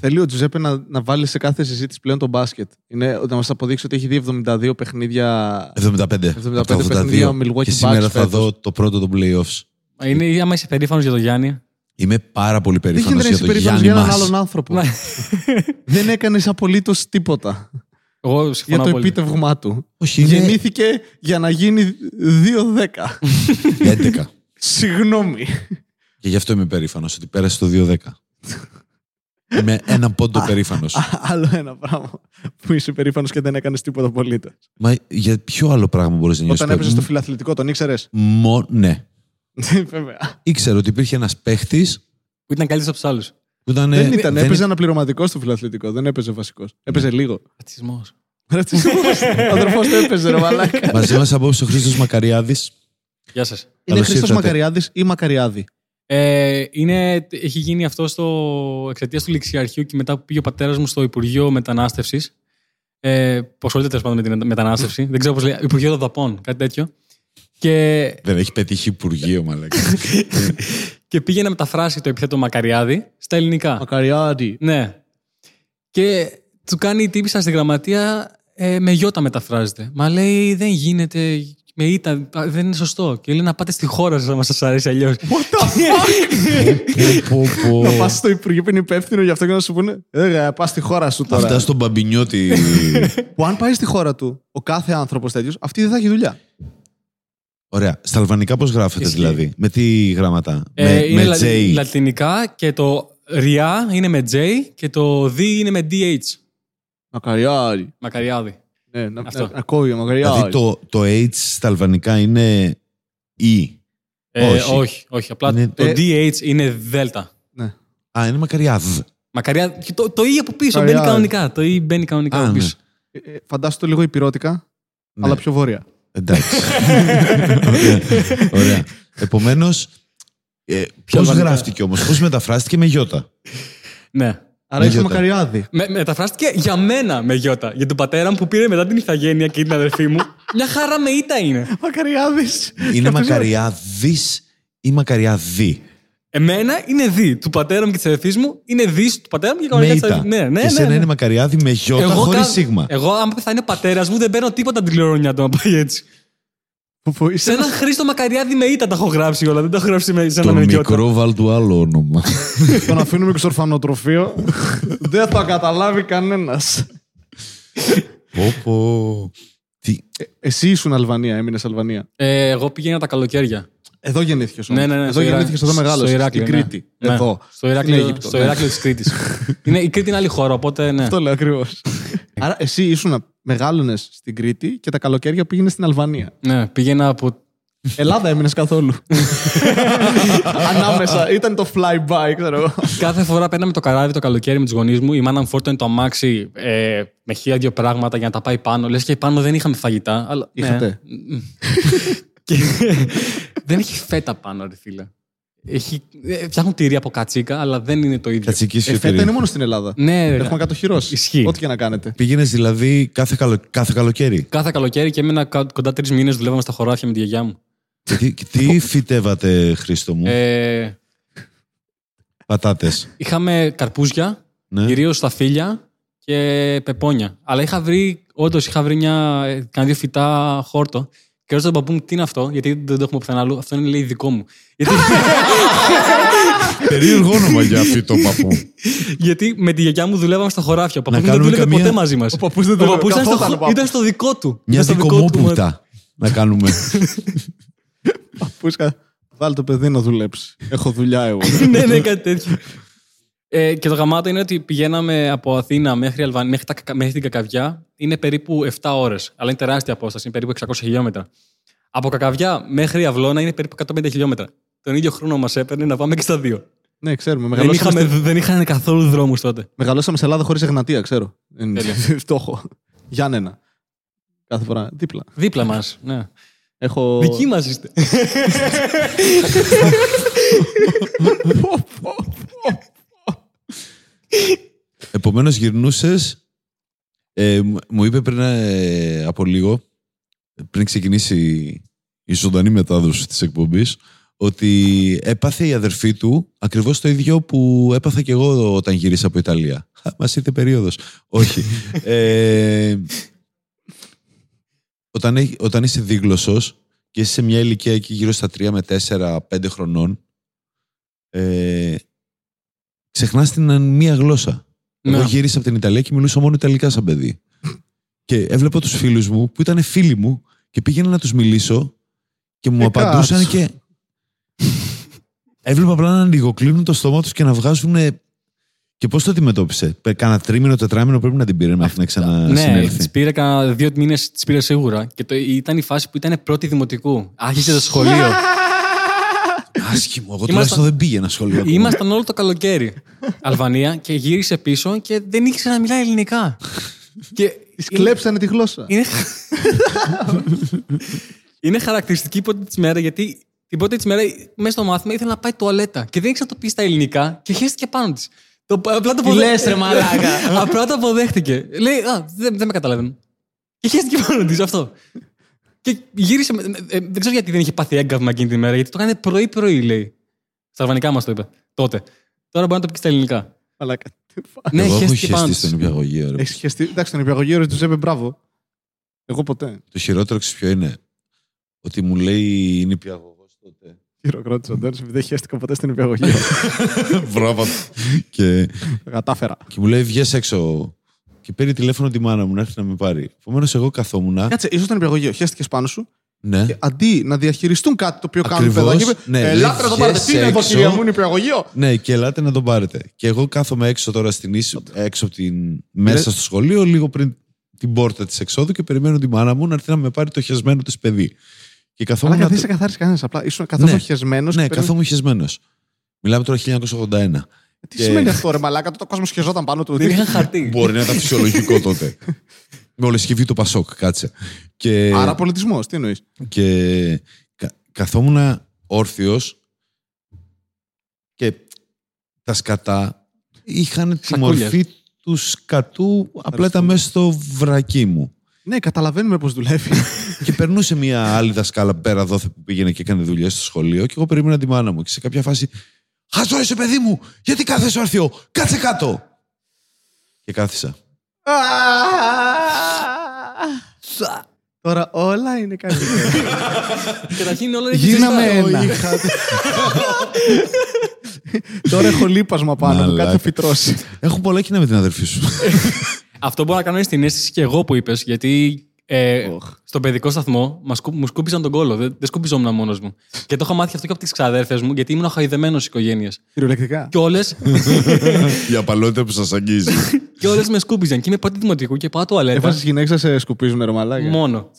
Θέλει ο Τζουζέπε να, να βάλει σε κάθε συζήτηση πλέον το μπάσκετ. Είναι, να μας αποδείξει ότι έχει δει 72 παιχνίδια. 75. 75 Από τα παιχνίδια ο 82. Milwaukee Και σήμερα Bucks θα φέτος. δω το πρώτο των playoffs. Μα Είναι, άμα είσαι περήφανος για τον Γιάννη. Είμαι πάρα πολύ Δεν περήφανος γίνεται να για είσαι τον περήφανος Γιάννη για έναν μας. άλλον άνθρωπο. Ναι. Δεν έκανες απολύτως τίποτα Εγώ για συμφωνώ το πολύ. επίτευγμά του. Όχι, είναι Γεννήθηκε για να γίνει 2-10. 11. Συγγνώμη. Και γι' αυτό είμαι περήφανος ότι πέρασε το 2-10. Είμαι έναν πόντο περήφανος. Άλλο ένα πράγμα που είσαι περήφανος και δεν έκανες τίποτα απολύτω. Μα για ποιο άλλο πράγμα μπορείς να νιώσεις. Όταν έπαιζες στο φιλαθλητικό, τον ήξερες; Μο... Ναι. Βέβαια. Ήξερα ότι υπήρχε ένας παίχτης Που ήταν καλύτερος από τους άλλους. που ήταν. Δεν ήταν, δεν- έπαιζε αναπληρωματικό στο φιλαθλητικό, δεν έπαιζε βασικός. Έπαιζε λίγο. Ρατσισμός. Ο αδερφός του έπαιζε, ρε Μαλάκα. Μαζί μας απόψε ο Χρήστος Μακαριάδης. Γεια σας. Είναι Καλώς Χρήστος ήρθατε. Μακαριάδης ή Μακαριάδη; Ε, είναι, έχει γίνει αυτό στο εξαιτίας του ληξιαρχείου και μετά που πήγε ο πατέρας μου στο Υπουργείο Μετανάστευσης. Ε, που ασχολείται τέλος πάντων με την μετανάστευση. Δεν ξέρω πώς λέει. Υπουργείο των Δαπών, κάτι τέτοιο. Και, Δεν έχει πετύχει υπουργείο, μαλάκα. και πήγε να μεταφράσει το επιθέτω Μακαριάδη στα ελληνικά. Μακαριάδη. Ναι. Και του κάνει η τύπησα στη γραμματεία ε, με γιώτα μεταφράζεται. Μα λέει δεν γίνεται. Με ήττα, δεν είναι σωστό. Και λέει να πάτε στη χώρα σας, άμα σας αρέσει αλλιώς. Πω, πω, Να πω. πας στο Υπουργείο που είναι υπεύθυνο γι' αυτό και να σου πούνε. Ε, πας στη χώρα σου τώρα. Αυτά στον Μπαμπινιώτη. Που αν πάει στη χώρα του, ο κάθε άνθρωπος τέτοιος, αυτή δεν θα έχει δουλειά. Ωραία. Στα αλβανικά πώς γράφεται Ισχύει. δηλαδή; Με τι γράμματα; Ε, με είναι με λα- J. λατινικά και το ριά είναι με J και το δ είναι με DH. Μακαριάδη. Μακαριάδη. Ναι, να, Αυτό. να, να κόβει ο Μακαριάδη. Δηλαδή το, το H στα αλβανικά είναι E. Ε, Όχι. όχι. όχι, Απλά Είναι- το ε, DH είναι δέλτα. Ναι. Α, είναι μακαριάδ. Μακαριά... και Το, το E από πίσω Μακαριάδη. μπαίνει κανονικά. Το E μπαίνει κανονικά Α, από ναι. πίσω. Ε, ε, Φαντάσου το λίγο υπηρώτικα, Ναι. αλλά πιο βόρεια. Εντάξει. Ωραία. Ωραία. Επομένως, ε, πώς αλβανικά. γράφτηκε όμως, πώς μεταφράστηκε με γιώτα. Ναι. Άρα Με είσαι γιώτα. Μακαριάδη. Με, μεταφράστηκε για μένα με γιώτα. Για τον πατέρα μου που πήρε μετά την ηθαγένεια και την αδερφή μου. Μια χαρά με ήττα είναι. Μακαριάδης. Είναι μακαριάδης ή μακαριάδη. Εμένα είναι δι. Του πατέρα μου και της αδερφής μου είναι δις του πατέρα μου και Με κανονικά της ήττα. αδερφής- Ναι, ναι, Και ναι. εσένα ναι. είναι μακαριάδη με γιώτα χωρίς κα- σίγμα. Εγώ, άμα θα είναι ο πατέρας μου, δεν παίρνω τίποτα την κληρονομιά του να πάει έτσι. Που είσαι Σε ένα Χρήστο Μακαριάδη με ήττα τα έχω γράψει όλα. Δεν τα έχω γράψει με, σε ένα Το με γιώτα. μικρό βάλ του άλλο όνομα. τον αφήνουμε και στο ορφανοτροφείο. δεν θα καταλάβει κανένας. πω, πω. Τι, Εσύ ήσουν Αλβανία, έμεινες Αλβανία. Ε, εγώ πήγαινα τα καλοκαίρια. Εδώ γεννήθηκες Ναι, ναι, ναι. Εδώ στο Ηρα- γεννήθηκες, εδώ μεγάλο. στο Στην Ηράκλειο, ναι. Κρήτη. Ναι. Εδώ. Στο Στην Ηράκλειο, Αίγυπτο, στο ναι. Ηράκλειο της Κρήτης. είναι, η Κρήτη είναι άλλη χώρα, οπότε ναι. Αυτό λέω ακριβώς. Άρα εσύ ήσουν μεγάλωνες στην Κρήτη και τα καλοκαίρια πήγαινες στην Αλβανία. ναι. Πήγαινα από. Ελλάδα έμεινε καθόλου. Ανάμεσα. Ήταν το flyby, ξέρω εγώ. Κάθε φορά παίρναμε το καράβι το καλοκαίρι με τους γονείς μου. Η μάνα μου φόρτωνε το αμάξι ε, με χίλια-δύο πράγματα για να τα πάει πάνω. Λες και πάνω δεν είχαμε φαγητά. Αλλά, ναι. Είχατε. Και δεν έχει φέτα πάνω, ρε φίλε. Έχει, ε, φτιάχνουν τυρί από κατσίκα, αλλά δεν είναι το ίδιο. Κατσική Ε, φέτα σιωπηρή. είναι μόνο στην Ελλάδα. Ναι, ρε. Έχουμε κατοχυρώσει. Ισχύει. Ό,τι και να κάνετε. Πήγαινες δηλαδή κάθε, καλο... κάθε καλοκαίρι; Κάθε καλοκαίρι και έμεινα κα- κοντά τρεις μήνες δουλεύαμε στα χωράφια με τη γιαγιά μου. Και τι, και τι φυτεύατε, Χρήστο μου, Ε, πατάτες. είχαμε καρπούζια, Ναι. κυρίω σταφύλια και πεπόνια. Αλλά είχα βρει, όντως είχα βρει μια, ε, κάνα δύο φυτά χόρτο. Και ρώτησα τον παππού μου τι είναι αυτό, γιατί δεν το έχουμε πουθενά αλλού. Αυτό είναι λέει δικό μου. Γιατί, Περίεργο όνομα για φυτό παππού. γιατί με τη γιαγιά μου δουλεύαμε στα χωράφια. Ο Να παππούς μου δεν κάνουμε δούλευε καμία- ποτέ μαζί μας. Ο παππούς δεν Ο δούλευε, παππούς ήταν, στο, καθόταν ο παππούς. ήταν στο δικό του. Μια Ήταν στο δικό του δικομόπουτα να κάνουμε. Πούσκα. Βάλει το παιδί να δουλέψει. Έχω δουλειά εγώ. ναι, ναι, κάτι τέτοιο. Ε, και το γαμάτο είναι ότι πηγαίναμε από Αθήνα μέχρι, Αλβαν... μέχρι, τα... μέχρι την Κακαβιά. Είναι περίπου 7 ώρες. Αλλά είναι τεράστια απόσταση. Είναι περίπου 600 χιλιόμετρα. Από Κακαβιά μέχρι Αυλώνα είναι περίπου 150 χιλιόμετρα. Τον ίδιο χρόνο μας έπαιρνε να πάμε και στα δύο. ναι, ξέρουμε. Δεν, Μεγαλώσαμε, είχαμε, στη- δεν είχαν καθόλου δρόμους τότε. μεγαλώσαμε σε Ελλάδα χωρίς Εγνατία, ξέρω. Είναι Τέλεια. φτώχο. Γιάννενα. Κάθε φορά. Δίπλα. Δίπλα μας. Ναι. Έχω. Δικοί μας είστε. Επομένως γυρνούσες, ε, μ- μου είπε πριν ε, από λίγο, πριν ξεκινήσει η ζωντανή μετάδοση της εκπομπής, ότι έπαθε η αδερφή του ακριβώς το ίδιο που έπαθα και εγώ όταν γύρισα από Ιταλία. Μας ήρθε περίοδος. Όχι. ε, όταν, έχει- όταν είσαι δίγλωσσος και είσαι σε μια ηλικία εκεί γύρω στα 3 με 4, 5 χρονών, ε, ξεχνάς την μία γλώσσα. Εγώ Ναι. γύρισα από την Ιταλία και μιλούσα μόνο Ιταλικά σαν παιδί. και έβλεπα τους φίλους μου που ήταν φίλοι μου και πήγαινα να τους μιλήσω και μου Ε, απαντούσαν κάτσε. και έβλεπα απλά να ανοιγοκλίνουν το στόμα τους και να βγάζουν και πώς το αντιμετώπισε. Πε- Κάνα τρίμηνο, τετράμινο πρέπει να την πήρε μέχρι να Ναι, ξανασυνέλθει. τη πήρε κάνα δύο μήνες, τη πήρε σίγουρα. Και το, ήταν η φάση που ήταν πρώτη δημοτικού. Άρχισε το σχολείο. Άσχημο, εγώ Ήμασταν- τουλάχιστον δεν πήγαινα σχολείο. ακόμα. Ήμασταν όλο το καλοκαίρι. Αλβανία και γύρισε πίσω και δεν ήξερε να μιλάει ελληνικά. και Της κλέψανε τη γλώσσα. είναι... είναι χαρακτηριστική η πρώτη της μέρα γιατί την πρώτη της μέρα μέσα στο μάθημα ήθελε να πάει τουαλέτα και δεν ήξερε να το πει στα ελληνικά και χαίστηκε πάνω της. Το, απλά το Τι αποδε- λες, ρε μαλάκα; απλά το αποδέχτηκε. Λέει, Α, δεν, δεν με καταλαβαίνουν. Και χαίστηκε πάνω της αυτό. Και γύρισε. με- ε, ε, δεν ξέρω γιατί δεν είχε πάθει έγκαυμα εκείνη τη μέρα, γιατί το έκανε πρωί-πρωί, λέει. Στα αλβανικά μας το είπε. Τότε. Τώρα μπορεί να το πει και στα ελληνικά. Μαλάκα. Ναι, Εγώ έχω χαίστηκε πάνω χεστεί της. στον υπηαγωγείο. ρε. Έχεις χεστεί. Εντάξει, τον υπηαγωγείο ρε Τζουζέπε, μπράβο. Εγώ ποτέ. Το χειρότερο ξέρεις ποιο είναι; Ότι μου λέει είναι υπηαγωγός τότε. Χειροκρότησα ο Ντόρι επειδή δεν χαίστηκα ποτέ στον υπηαγωγείο. Μπράβο. και, Κατάφερα. και μου λέει βγες έξω. Και παίρνει τηλέφωνο τη μάνα μου να έρθει να με πάρει. Επομένως, εγώ καθόμουν. Κάτσε, ίσως στον υπηαγωγείο. Χαίστηκες πάνω σου. Ναι. Και αντί να διαχειριστούν κάτι το οποίο κάνουν Ακριβώς. παιδάκια, είπε, Ναι, Ελάτε λέει, να το πάρετε. βγες Τι είναι εδώ, έξω. κυρία μου, είναι υπηαγωγείο. Ναι, και ελάτε να τον πάρετε. Και εγώ κάθομαι έξω τώρα στην ίση, έξω από την. μέσα Λες- στο σχολείο, λίγο πριν την πόρτα της εξόδου και περιμένω τη μάνα μου να έρθει να με πάρει το χεσμένο της παιδί. Και Αλλά καθόμουν. δεν σε καθάρισε κανένας. Απλά ήσουν καθόλου Ναι. χεσμένο. Ναι, καθόμουν χεσμένο. Μιλάμε τώρα 1981. Τι και- σημαίνει αυτό, ρε Μαλάκα, τότε ο κόσμος χεζόταν πάνω του. Δεν είχαν χαρτί. Μπορεί να ήταν φυσιολογικό τότε. Με όλη σκεφτεί το Πασόκ, κάτσε. Και, Άρα πολιτισμός, τι εννοείς; και κα, καθόμουν όρθιος και τα σκατά είχαν τη Σακούλιας. μορφή τους σκατού απλά Ευχαριστώ. ήταν μέσα στο βρακί μου. Ναι, καταλαβαίνουμε πώς δουλεύει. και περνούσε μια άλλη δασκάλα πέρα δόθε που πήγαινε και έκανε δουλειές στο σχολείο και εγώ περίμενα τη μάνα μου και σε κάποια φάση «Χαζό είσαι παιδί μου, γιατί κάθεσαι όρθιο, κάτσε κάτω». Και κάθισα. Τώρα όλα είναι καλύτερα. Καταρχήν όλα είναι Γίναμε ξεστά. ένα. Τώρα έχω λείπασμα πάνω μου, κάτι Μαλάκα. θα φυτρώσει. Έχω πολλά κοινά με την αδερφή σου. Αυτό μπορώ να κάνω είναι στην αίσθηση και εγώ που είπες, γιατί ε, Οχ. στον παιδικό σταθμό μας σκου- μου σκούπιζαν τον κόλο. Δεν, δεν σκουπιζόμουν μόνος μου. Και το έχω μάθει αυτό και από τις ξαδέρφες μου, γιατί ήμουν χαϊδεμένος οικογένειες. Κυριολεκτικά. Και όλε Η απαλότητα που σας αγγίζει. και όλες με σκούπιζαν. Και είμαι πρώτη δημοτικού και πάω τουαλέτα. Έβαζε γυναίκες να σε σκουπίζουν, ρε Μαλάκα. Μόνο.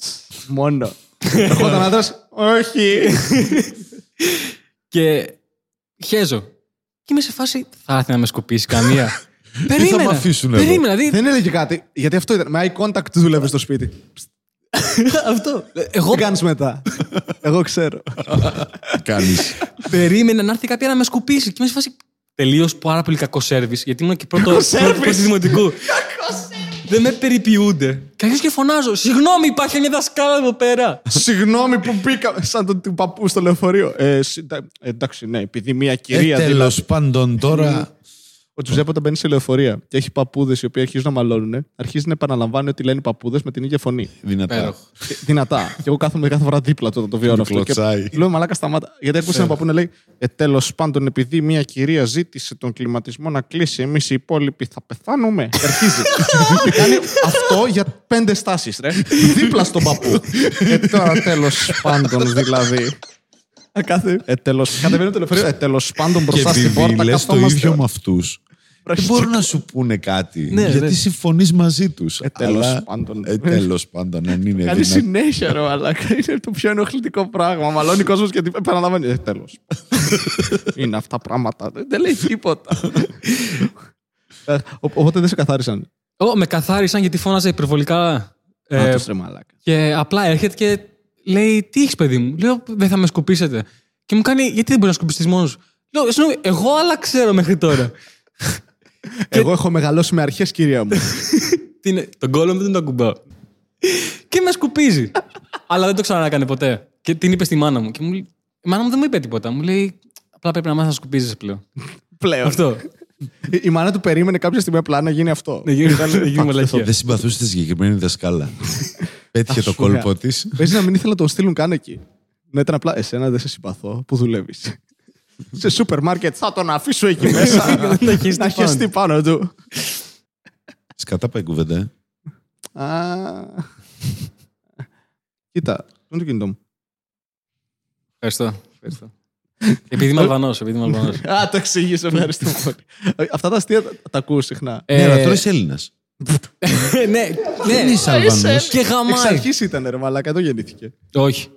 Μόνο. Ερχόταν άντρας. Όχι. Και χέζω. Και είμαι σε φάση. Θα έρθει να με σκουπίσει καμία. Περίμενα. με αφήσουν εδώ. Περίμενα. δι- Δεν έλεγε κάτι, γιατί αυτό ήταν. Με eye contact δούλευε στο σπίτι. Αυτό. Εγώ Τι κάνεις μετά; Εγώ ξέρω. Κάνεις; περίμενα να έρθει κάποια να με σκουπίσει. Και είμαι σε φάση. Τελείως πάρα πολύ κακό σερβι, γιατί ήμουν και πρώτο, Κακό πρώτος, service. πρώτο δημοτικού. Δεν με περιποιούνται. Και αρχίζω και φωνάζω. Συγγνώμη, υπάρχει μια δασκάλα εδώ πέρα. Συγγνώμη που μπήκα σαν τον του παππού στο λεωφορείο. Ε, συντα- ε, εντάξει, ναι, επειδή μια κυρία. Ε, δηλαδή, τέλος πάντων τώρα. Ο Τζουζέπ όταν μπαίνει σε λεωφορεία και έχει παππούδες οι οποίοι αρχίζουν να μαλώνουν, αρχίζει να επαναλαμβάνει ότι λένε παππούδες με την ίδια φωνή. Δυνατά. Υπέροχο. Και- Δυνατά. και εγώ κάθομαι κάθε φορά δίπλα του όταν το βιώνω αυτό. Και κλωτσάει. λέω μαλάκα σταμάτα. Γιατί άκουσα έναν παππού να λέει Ε, τέλος πάντων, επειδή μια κυρία ζήτησε τον κλιματισμό να κλείσει, εμείς οι υπόλοιποι θα πεθάνουμε. Και αρχίζει. και κάνει αυτό για πέντε στάσεις, ρε. Δίπλα στον παππού. ε, τώρα τέλος πάντων, δηλαδή. Ε, Κάθε. Ε, τέλος, κατεβαίνει το λεωφορείο. Ε, τέλος πάντων, Και μπροστά στην επειδή πόρτα λες το καθόμαστε. ίδιο με αυτούς δεν Μπροστά. μπορούν να σου πούνε κάτι. Ναι, γιατί ναι. συμφωνείς μαζί τους. Ε, τέλος Αλλά- πάντων. Ε, τέλος πάντων, αν είναι Κάνει δυνατό. συνέχεια, ρε Μαλάκα. Είναι το πιο ενοχλητικό πράγμα. Μαλώνει ο κόσμος και τι- επαναλαμβάνει. Ε, τέλος. Είναι αυτά πράγματα. Δεν- Δεν λέει τίποτα. Ε, ο- Οπότε δεν σε καθάρισαν. Ω, με καθάρισαν γιατί φώναζε υπερβολικά. Ε, Ε, ρε Μαλάκα. και απλά έρχεται και λέει: Τι έχεις, παιδί μου; Λέω: Δεν θα με σκουπίσετε. Και μου κάνει: Γιατί δεν μπορείς να σκουπιστείς μόνος σου; Λέω: Συγγνώμη, εγώ άλλα ξέρω μέχρι τώρα. Εγώ έχω μεγαλώσει με αρχές, κυρία μου. Τι είναι, τον κόλλο μου δεν τον ακουμπάω. και με σκουπίζει. Αλλά δεν το ξαναέκανε ποτέ. Και την είπε στη μάνα μου. Και μου λέει, η μάνα μου δεν μου είπε τίποτα. Μου λέει: Απλά πρέπει να μάθεις να σκουπίζεις πλέον. Πλέον. Αυτό. Η μάνα του περίμενε κάποια στιγμή απλά να γίνει αυτό. Να γίνει- να γίνει Fuck, μαλακία. Δεν συμπαθούσε τη συγκεκριμένη δασκάλα. Πέτυχε το Ας πούμε. κόλπο της. Παίζει να μην ήθελα να τον στείλουν καν εκεί. Να ήταν απλά εσένα δεν σε συμπαθώ που δουλεύεις; σε σούπερ μάρκετ θα τον αφήσω εκεί μέσα. Να χεστεί να χεστεί πάνω του. Σκατά πάει η κουβέντα. ε. Α. Κοίτα, πού είναι το κινητό μου; Ευχαριστώ. Ευχαριστώ. Επειδή είμαι Αλβανός, επειδή είμαι Αλβανός. Α, το εξήγησε, ευχαριστώ πολύ. Αυτά τα αστεία τα- τα ακούω συχνά. Ναι, αλλά Ε, τώρα είσαι Έλληνας. Ναι, Δεν ναι. είσαι Αλβανό. Και Εξ γαμάει. αρχής ήταν ρε μαλάκα, εδώ γεννήθηκε. Όχι.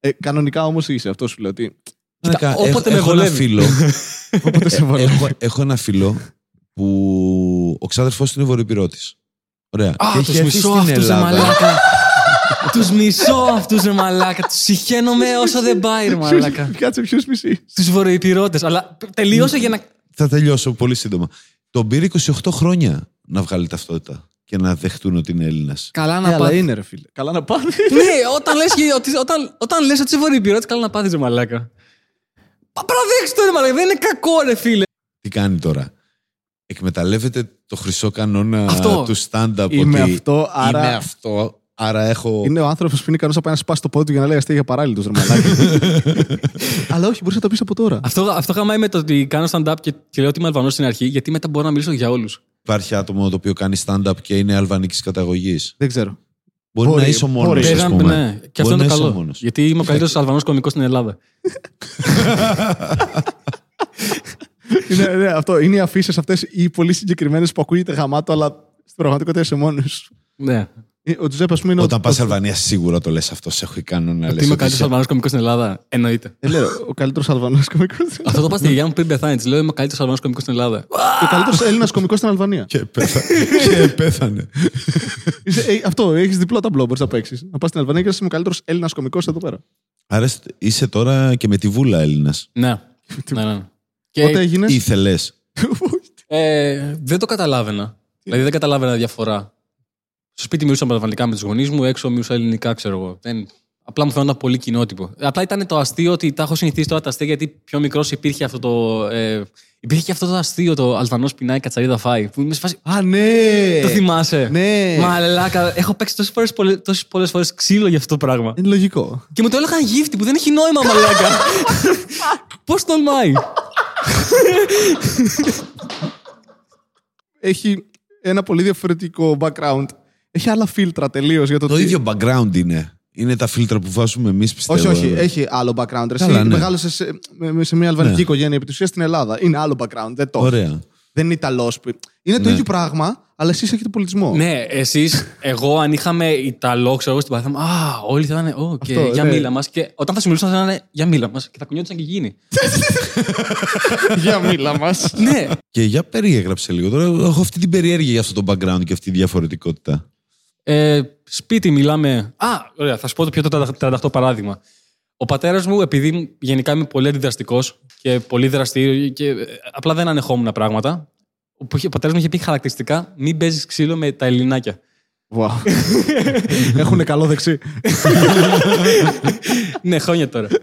Ε, κανονικά όμως είσαι, αυτό σου λέω. Ότι... Κοίτα, όποτε με έχω ένα βολεύει. φίλο. Όποτε σε βολεύει. έχω, έχω ένα φίλο που ο ξάδερφός του είναι βορειοπυρώτης. Ωραία. Α, Και έχει τους έρθει μισώ στην αυτούς, ρε Ελλάδα. μαλάκα. Τους μισώ αυτούς, ρε μαλάκα. Τους συχαίνομαι όσο δεν πάει, ρε μαλάκα. Κάτσε ποιου μισή. Τους βορειοπυρώτες. Αλλά τελείωσε για να... Θα τελειώσω πολύ σύντομα. Τον πήρε 28 χρόνια να βγάλει ταυτότητα και να δεχτούν ότι είναι Έλληνας. Καλά Ε, να αλλά πάθεις. είναι ρε φίλε. Καλά να πάθεις. Ναι, όταν λες, και ότι, όταν, όταν λες ότι είσαι βορειοπυρώτης, καλά να πάθεις, ρε μαλάκα. Πα- Παραδείξτε το, ρε μαλάκα. Δεν είναι κακό, ρε φίλε. Τι κάνει τώρα; Εκμεταλλεύεται το χρυσό κανόνα Αυτό. του stand-up Είμαι ότι αυτό, άρα- είμαι αυτό, άρα έχω... Είναι ο άνθρωπος που είναι ικανός να πάει να σπάσει το πόδι του για να λέει αστεία για παράλληλου ρε μαλάκα. Αλλά όχι, μπορείς να το πεις από τώρα. Αυτό, αυτό χαμάει με το ότι κάνω stand-up και, και λέω ότι είμαι Αλβανός στην αρχή, γιατί μετά μπορώ να μιλήσω για όλους. Υπάρχει άτομο το οποίο κάνει stand-up και είναι αλβανικής καταγωγής; Δεν ξέρω. Μπορεί, Μπορεί, να είσαι ο μόνος, μπορεί. ας Παίζαν- πούμε. ναι, και αυτό Μπορεί είναι να το είσαι ο καλό. μόνος. Γιατί είμαι ο καλύτερος Αλβανός κωμικός στην Ελλάδα. είναι, ναι, αυτό. Είναι οι αφήσεις αυτές οι πολύ συγκεκριμένες που ακούγεται γαμάτο, αλλά στην πραγματικότητα είσαι μόνος σου. ναι. Ε, Ο Τζουζέπ, ας πούμε, είναι. Όταν ο, πας Αλβανία σίγουρα το λες αυτό, σε έχω κανόνα να Ότι λες. είμαι ο ότι καλύτερος είσαι- Αλβανός κωμικός στην Ελλάδα. Εννοείται. Ε, λέω, ο καλύτερος Αλβανός κωμικός. Αυτό το είπα στη γιαγιά μου πριν πεθάνεις. Τη λέω είμαι ο καλύτερος Αλβανός κωμικός στην Ελλάδα. Ο καλύτερος Έλληνας κωμικός στην Αλβανία. Και πέθανε. και πέθανε. Είσαι, ε, αυτό, έχεις διπλό ταμπλό, μπορείς να παίξεις. Να πας στην Αλβανία και να είσαι ο καλύτερος Έλληνας κωμικός εδώ πέρα. Άρα είσαι τώρα και με τη βούλα Έλληνας. ναι. ναι, ναι. Πότε Και έγινες; Ήθελες. ε, δεν το καταλάβαινα. Δηλαδή δεν καταλάβαινα διαφορά. Στο σπίτι μιλούσα αλβανικά με τους γονείς μου, έξω μιλούσα ελληνικά, ξέρω εγώ. Δεν... Απλά μου φαίνονταν πολύ κοινότυπο. Απλά ήταν το αστείο ότι τα έχω συνηθίσει τώρα τα αστεία γιατί πιο μικρός υπήρχε αυτό το. Ε, υπήρχε και αυτό το αστείο, το Αλβανό πεινάει, κατσαρίδα φάει. Που είμαι σε φάση. Α, ναι! Το θυμάσαι. Ναι. Μαλάκα, έχω παίξει τόσες πολλέ πολλές, τόσες πολλές φορές ξύλο για αυτό το πράγμα. Είναι λογικό. Και μου το έλεγαν γύφτη που δεν έχει νόημα, μαλάκα. Πώς τολμάει. Έχει ένα πολύ διαφορετικό background. Έχει άλλα φίλτρα τελείως για το, Το τι- ίδιο background είναι. Είναι τα φίλτρα που βάζουμε εμείς πιστεύω. Όχι, όχι, έχει άλλο background. Εσύ Καλά, ναι. μεγάλωσε σε, με- σε μια αλβανική Ναι. οικογένεια επί της ουσίας στην Ελλάδα. Είναι άλλο background. Δεν, το, Ωραία. δεν είναι Ιταλός. Είναι το Ναι. ίδιο πράγμα, αλλά εσείς έχετε πολιτισμό. ναι, εσείς, εγώ αν είχαμε Ιταλό, ξέρω εγώ στην παθήμα. Α, όλοι θα ήταν. Ω, και Αυτό, για ναι. μίλα μας. Και όταν θα σου μιλούσαν, θα ήταν για μίλα μας. Και θα κουνιόντουσαν και γίνει. Για μίλα μας. ναι. Και για περιέγραψε λίγο. Τώρα έχω αυτή την περιέργεια για αυτό το background και αυτή τη διαφορετικότητα. Ε, σπίτι μιλάμε. Α, ωραία, θα σου πω το πιο 38 παράδειγμα. Ο πατέρας μου, επειδή γενικά είμαι πολύ αντιδραστικός και πολύ δραστήριο και ε, απλά δεν ανεχόμουν πράγματα. Ο, ο πατέρας μου είχε πει χαρακτηριστικά: Μην παίζεις ξύλο με τα ελληνάκια. Wow. Έχουν καλό δεξί. ναι, χρόνια τώρα.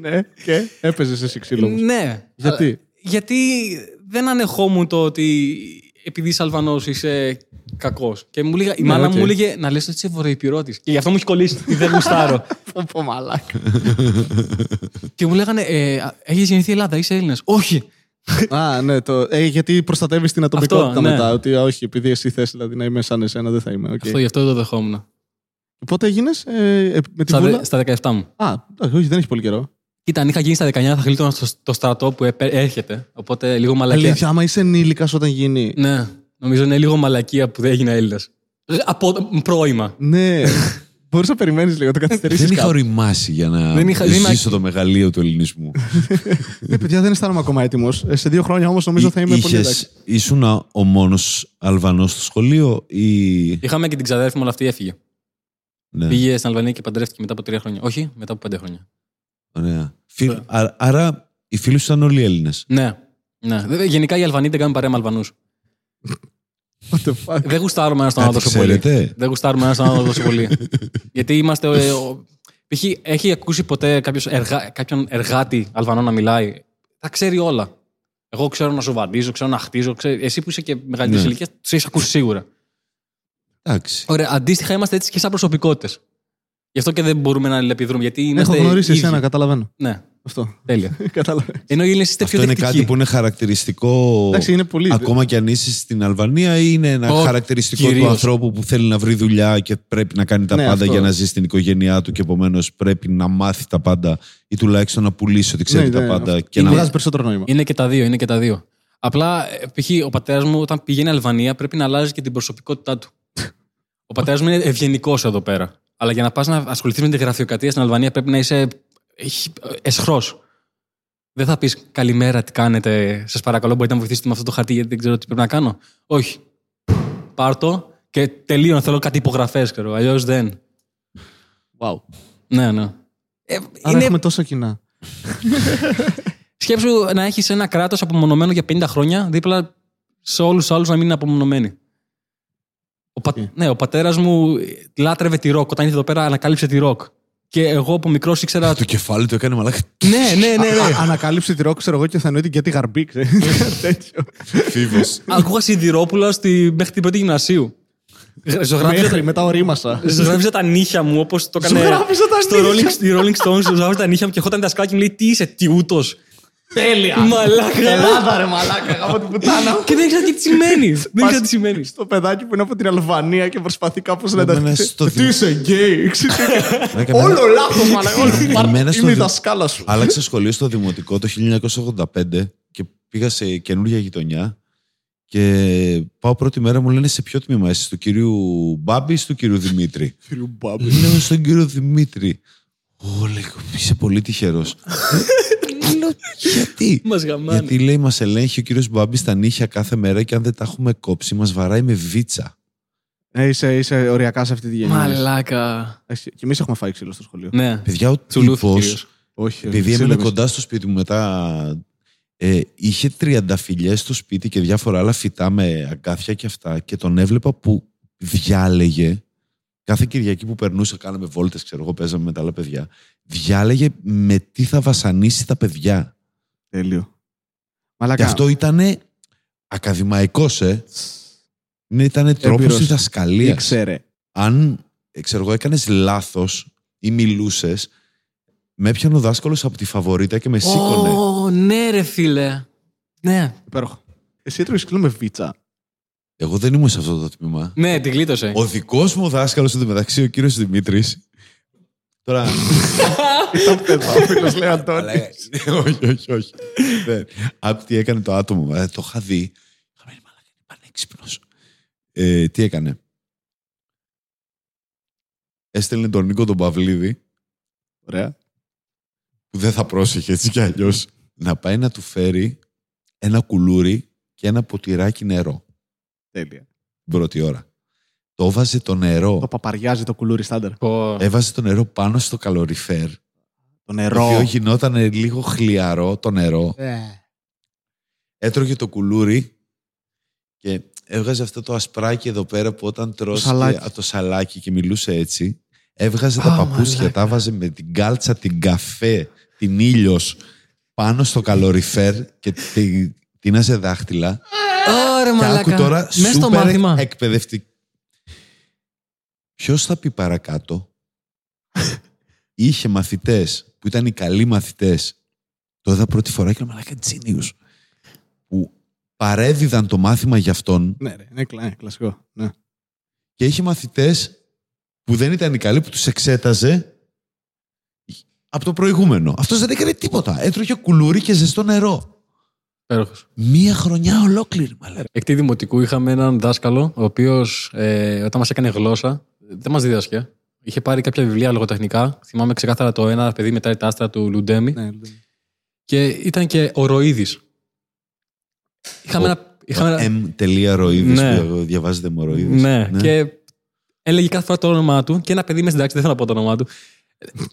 ναι, και έπαιζες εσύ ξύλο. όμως. ναι. Γιατί; Αλλά- γιατί δεν ανεχόμουν το ότι επειδή είσαι Αλβανός είσαι κακός. Και μου λέγα, η Ναι, μάνα οκ. μου έλεγε να λες ότι είσαι Βορειοηπειρώτης. Και γι' αυτό μου έχει κολλήσει. ότι δεν γουστάρω. Πω, πω, μαλάκα. και μου λέγανε, ε, έχεις γεννηθεί Ελλάδα, είσαι Έλληνας. Όχι. Α, ναι, το, ε, γιατί προστατεύεις την ατομικότητα Αυτό, ναι. μετά. Ότι α, όχι, επειδή εσύ θες δηλαδή, να είμαι σαν εσένα, δεν θα είμαι. οκ. Αυτό γι' αυτό δεν το δεχόμουν. Πότε έγινε ε, ε, με τη Στα, βούλα; δε- στα 17 μου. Α, εντάξει, όχι, δεν έχει πολύ καιρό. Κοίτα, αν είχα γίνει στα 19 θα γλίτωνα στο, στο στρατό που επέ- έρχεται. Οπότε λίγο μαλακία. Αλήθεια, άμα είσαι ενήλικας όταν γίνει. Ναι, νομίζω είναι λίγο μαλακία που δεν έγινα Έλληνας. Από πρώιμα. Ναι. Μπορείς να περιμένεις λίγο, το καθυστερήσεις. Δεν είχα οριμάσει για να Δεν είχα- δεν ζήσω είχα- το μεγαλείο του ελληνισμού. Ναι, παιδιά, δεν αισθάνομαι ακόμα έτοιμος. Σε δύο χρόνια όμως νομίζω θα είμαι πολύ Είχες- εντάξει. Ήσουν ο μόνος Αλβανός στο σχολείο ή... Είχαμε και την ξαδέρφη μου, αλλά αυτή έφυγε. Ναι, Πήγε στην Αλβανία και παντρεύτηκε μετά από τρία χρόνια. Όχι, μετά από πέντε χρόνια. Ωραία. Φίλ- α- Άρα οι φίλοι σου ήταν όλοι Έλληνες. Ναι. ναι. Βέβαια, γενικά οι Αλβανοί δεν κάνουν παρέα με Αλβανούς. What the fuck; δεν γουστάρουμε ένα στον άλλο Κάτι τόσο πολύ. ξέρετε. Δεν γουστάρουμε ένα στον άλλο τόσο πολύ. Γιατί είμαστε. ε, ο- π.χ. έχει ακούσει ποτέ κάποιος εργα... κάποιον εργάτη Αλβανό να μιλάει; τα ξέρει όλα. Εγώ ξέρω να σοβαδίζω, ξέρω να χτίζω. Ξέρω... Εσύ που είσαι και μεγαλύτερης Ναι. ηλικίας, του έχεις ακούσει σίγουρα. Εντάξει. Ωραία, αντίστοιχα είμαστε έτσι και σαν προσωπικότητες. Γι' αυτό και δεν μπορούμε να αλληλεπιδρούμε. Γιατί είμαστε Έχω γνωρίσει ίδιοι. εσένα, καταλαβαίνω. Ναι, Αυτό. τέλεια. Καταλαβαίνω. Ενώ οι Έλληνες είστε Αυτό πιο είναι δεκτικοί. κάτι που είναι χαρακτηριστικό. Εντάξει, είναι πολύ. Ακόμα και αν είσαι στην Αλβανία, ή είναι ένα Ω, χαρακτηριστικό κυρίως. του ανθρώπου που θέλει να βρει δουλειά και πρέπει να κάνει τα Ναι, πάντα αυτό. για να ζει στην οικογένειά του και επομένως πρέπει να μάθει τα πάντα ή τουλάχιστον να πουλήσει ότι ξέρει Ναι, τα ναι, πάντα. αυτό. Και Είναι- να... Βγάζει περισσότερο νόημα. Είναι και τα δύο, είναι και τα δύο. Απλά, ε, π.χ. ο πατέρας μου, όταν πηγαίνει Αλβανία, πρέπει να αλλάζει και την προσωπικότητά του. Ο πατέρας μου είναι ευγενικός εδώ πέρα. Αλλά για να πας να ασχοληθείς με τη γραφειοκρατία στην Αλβανία, πρέπει να είσαι εσχρός. Δεν θα πεις καλημέρα, τι κάνετε. Σας παρακαλώ, μπορείτε να μου βοηθήσετε με αυτό το χαρτί, γιατί δεν ξέρω τι πρέπει να κάνω. Όχι. Πάρ το και τελείω. Θέλω κάτι υπογραφές, ξέρω. Αλλιώς δεν. Wow. Ναι, ναι. Ε, Άρα είναι έχουμε τόσα κοινά. Σκέψου να έχεις ένα κράτος απομονωμένο για 50 χρόνια, δίπλα σε όλους τους άλλους να μην είναι απομονωμένοι. Ο, πα... Τι; ναι, ο πατέρας μου λάτρευε τη ροκ. Όταν ήρθε εδώ πέρα, ανακάλυψε τη ροκ. Και εγώ από μικρός ήξερα. Το κεφάλι του έκανε μαλάκα. ναι, ναι, ναι. ναι. Α- Ανακάλυψε τη ρόκ, ξέρω εγώ, και θα εννοεί την Κέτη Γαρμπή. ξέρεις. Τέτοιο. Φίβος. Ακούγα Σιδηρόπουλα στη... μέχρι την πρώτη γυμνασίου. Ζωγράφιζα, Μέχρι μετά ορίμασα. ζωγράφιζα τα νύχια μου όπως το έκανε. Ζωγράφιζα τα στο Rolling, στη Rolling Stones, ζωγράφιζα τα νύχια μου και ερχόταν δασκάλα και μου λέει Τι είσαι, τι ούτως. Τέλεια. Μαλάκα. Ελλάδα ρε μαλάκα, γάμο την πουτάνα. και δεν ήξερα και τι σημαίνεις. δεν ήξερα τι σημαίνεις. Στο παιδάκι που είναι από την Αλβανία και προσπαθεί κάπως να Εμένα ενταχθεί. στο Τι δι- είσαι γκέι. ξέρεις. Έκανα- Όλο λάθος, μαλάκα. όλο. Εμένα στο Είμαι η δι- δασκάλα σου. Άλλαξα σχολείο στο Δημοτικό το 1985 και πήγα σε καινούργια γειτονιά. Και πάω πρώτη μέρα μου λένε σε ποιο τμήμα είσαι, του κυρίου Μπάμπη ή του κυρίου Δημήτρη; Κύριο Μπάμπη. Λέω στον κύριο Δημήτρη. Ω, λέει, είσαι πολύ τυχερός. Λέω, γιατί; Μας γαμάνε. Γιατί λέει, μας ελέγχει ο κύριος Μπάμπη στα νύχια κάθε μέρα και αν δεν τα έχουμε κόψει, μας βαράει με βίτσα. Ε, είσαι, είσαι οριακά σε αυτή τη γενιά. Μαλάκα. Εντάξει, Και εμείς έχουμε φάει ξύλο στο σχολείο. Ναι. Παιδιά, ο Τσουλούφι τύπος, κυρίως. Όχι. επειδή ξύλο έμενε εμείς. κοντά στο σπίτι μου μετά, ε, είχε τριανταφυλιές στο σπίτι και διάφορα άλλα φυτά με αγκάθια και αυτά και τον έβλεπα που διάλεγε κάθε Κυριακή που περνούσα, κάναμε βόλτες, ξέρω εγώ, παίζαμε με τα άλλα παιδιά, διάλεγε με τι θα βασανίσει τα παιδιά. Τέλειο. Και Μαλάκα. αυτό ήταν ακαδημαϊκός, ε. Ναι, ήταν τρόπος Έμπειρος. διδασκαλίας. Ήξερε. αν ε, ξέρω εγώ, έκανες λάθος ή μιλούσες, με έπιανε ο δάσκαλος από τη φαβορίτα και με σήκωνε. Ω, ναι, ρε φίλε. Ναι. Υπέροχο. Εσύ έτρωγε ξύλο με βίτσα. Εγώ δεν ήμουν σε αυτό το τμήμα. Ναι, την γλίτωσε. Ο δικός μου δάσκαλος εντωμεταξύ, ο κύριος Δημήτρης, τώρα... Ήταν παιδόφιλο, λέει Αλλά, Αντώνης. ε, όχι, όχι, όχι. Δεν. Άκου τι έκανε το άτομο. Ε, το είχα δει. Είχα μείνει μαλάκα, είναι πανέξυπνος. Ε, τι έκανε; Έστελνε τον Νίκο τον Παυλίδη, Ωραία. που δεν θα πρόσεχε έτσι κι αλλιώς, να πάει να του φέρει ένα κουλούρι και ένα ποτηράκι νερό Τέλεια. την πρώτη ώρα. Το έβαζε το νερό. Το παπαριάζει το κουλούρι στάνταρ. Πω. Έβαζε το νερό πάνω στο καλοριφέρ. Το Το νερό. οποίο γινόταν λίγο χλιαρό το νερό. Ε, Έτρωγε το κουλούρι και έβγαζε αυτό το ασπράκι εδώ πέρα που όταν τρώσει σαλάκι. από το σαλάκι και μιλούσε έτσι. Έβγαζε τα Α, παπούτσια, μαλάκα. τα βάζε με την κάλτσα, την καφέ, την ήλιος πάνω στο καλοριφέρ και τη- τίναζε δάχτυλα. Ωραία, Και μαλάκα. άκου τώρα Μέσα στο σούπερ μάθημα. εκπαιδευτικό. Ποιος θα πει παρακάτω. Είχε μαθητές που ήταν οι καλοί μαθητές. Το είδα πρώτη φορά και λέω μαλάκα τζίνιους. Που παρέδιδαν το μάθημα για αυτόν Ναι, ρε, είναι κλα- ε, κλασικό. Ναι. και είχε μαθητές που δεν ήταν οι καλοί που τους εξέταζε από το προηγούμενο. Αυτός δεν έκανε τίποτα. Έτρωγε κουλούρι και ζεστό νερό. Υπέροχος. Μία χρονιά ολόκληρη, μαλάκα. Εκτή δημοτικού είχαμε έναν δάσκαλο, ο οποίος ε, όταν μας έκανε γλώσσα, δεν μας δίδασκε. Είχε πάρει κάποια βιβλία λογοτεχνικά. Θυμάμαι ξεκάθαρα το ένα παιδί μετά τα άστρα του Λουντέμι. Ναι, ναι. Και ήταν και οροίδη. Είχαμε Ο- ένα. Είχαμε ένα... M. Ροίδης Ναι. που διαβάζετε μοροίδης. Ναι. Και έλεγε κάθε φορά το όνομά του και ένα παιδί με συντάξει, δεν θέλω να πω το όνομά του.